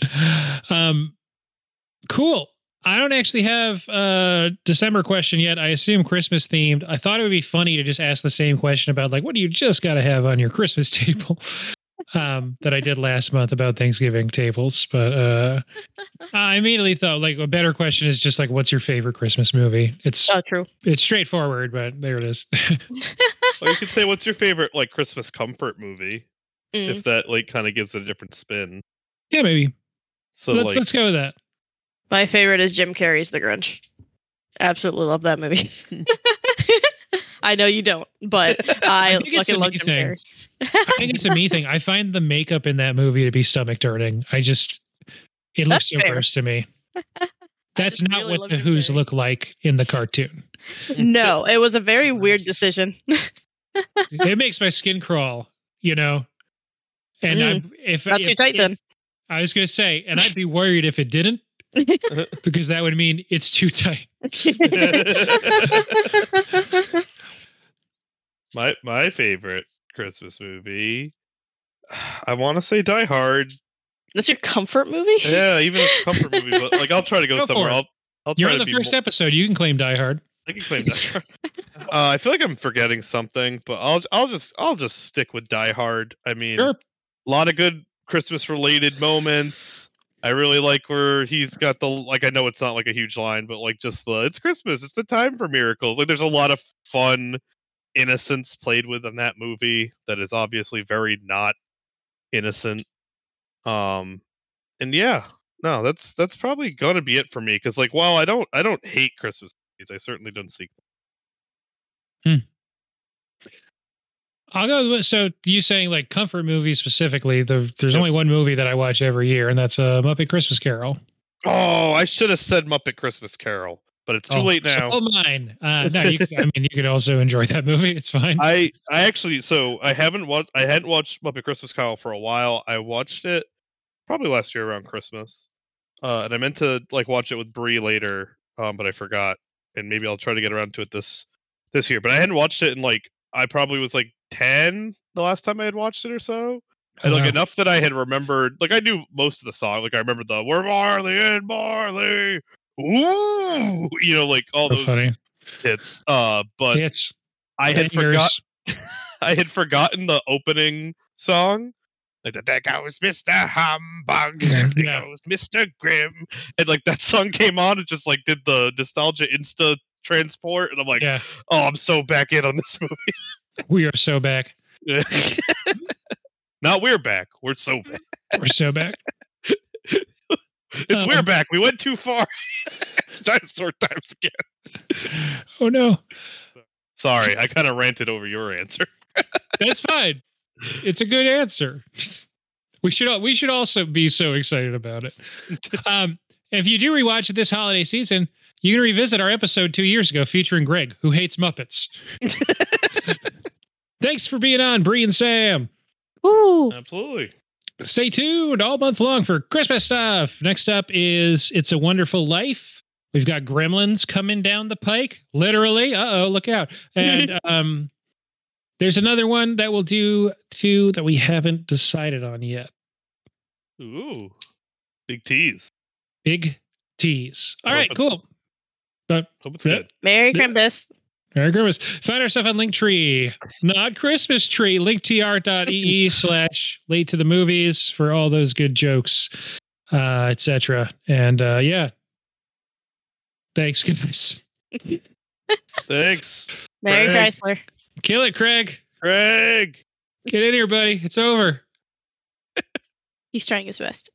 um, cool. I don't actually have a December question yet. I assume Christmas themed. I thought it would be funny to just ask the same question about like, what do you just got to have on your Christmas table? um, that I did last month about Thanksgiving tables, but uh, I immediately thought like a better question is just like, what's your favorite Christmas movie? It's Oh, true. it's straightforward, but there it is. Or you could say, what's your favorite like Christmas comfort movie? Mm. If that like kind of gives it a different spin. yeah, maybe. So let's like, let's go with that. My favorite is Jim Carrey's The Grinch. Absolutely love that movie. I know you don't, but I, think it's fucking a love me Jim thing. Carrey. I think it's a me thing. I find the makeup in that movie to be stomach turning. I just it looks That's so fair. gross to me. That's not really what the Who's Carrey. look like in the cartoon. no, it was a very weird decision. it makes my skin crawl, you know. And I'm if Not if, too tight if- then. I was gonna say, and I'd be worried if it didn't, because that would mean it's too tight. my my favorite Christmas movie. I want to say Die Hard. That's your comfort movie? Yeah, even if it's a comfort movie, but like I'll try to go, Go somewhere. I'll I'll You're try on to the first more- episode. You can claim Die Hard. I can claim Die Hard. uh, I feel like I'm forgetting something, but I'll I'll just I'll just stick with Die Hard. I mean, Sure. A lot of good Christmas related moments. I really like where he's got the like I know it's not like a huge line, but like just the it's Christmas, it's the time for miracles. Like there's a lot of fun innocence played with in that movie that is obviously very not innocent. Um and yeah, no, that's that's probably gonna be it for me because like while I don't I don't hate Christmas movies, I certainly don't seek I'll go. With, so you saying like comfort movies specifically? The, there's Yep. only one movie that I watch every year, and that's a uh, Muppet Christmas Carol. Oh, I should have said Muppet Christmas Carol, but it's too Oh, late so now. all mine. Uh, no, you, I mean you could also enjoy that movie. It's fine. I I actually so I haven't watched I hadn't watched Muppet Christmas Carol for a while. I watched it probably last year around Christmas, uh, and I meant to like watch it with Bree later, um, but I forgot, and maybe I'll try to get around to it this this year. But I hadn't watched it in like I probably was like ten the last time I had watched it or so. And like Wow. enough that I had remembered, like I knew most of the song. Like I remember the "We're Marley and Marley," ooh, you know, like all So those funny. hits. Uh, but It's I had forgot. I had forgotten the opening song. Like that, there goes Mr. Humbug, Yeah, there goes Mr. Grim, and like that song came on and just like did the nostalgia insta transport, and I'm like, Yeah, oh, I'm so back in on this movie. we are so back. Not we're back, we're so back. We're so back. It's we're Um, back. We went too far. it's dinosaur times again. Oh no, Sorry, I kind of ranted over your answer. that's fine. It's a good answer. We should we should also be so excited about it. Um, if you do rewatch it this holiday season, you can revisit our episode two years ago featuring Greg, who hates Muppets. Thanks for being on, Bree and Sam. Ooh. Absolutely. Stay tuned all month long for Christmas stuff. Next up is It's a Wonderful Life. We've got Gremlins coming down the pike, literally. Uh oh, look out! And um, there's another one that we'll do too that we haven't decided on yet. Ooh, big tease. Big tease. All I right, cool. But Hope it's Yeah. good. Merry Yeah. Christmas. Merry Christmas. Find our stuff on Linktree, not Christmas tree, linktr.ee slash late to the movies for all those good jokes, uh, etc. And uh, yeah. Thanks, guys. Thanks, Merry Craig. Chrysler. Kill it, Craig. Craig. Get in here, buddy. It's over. He's trying his best.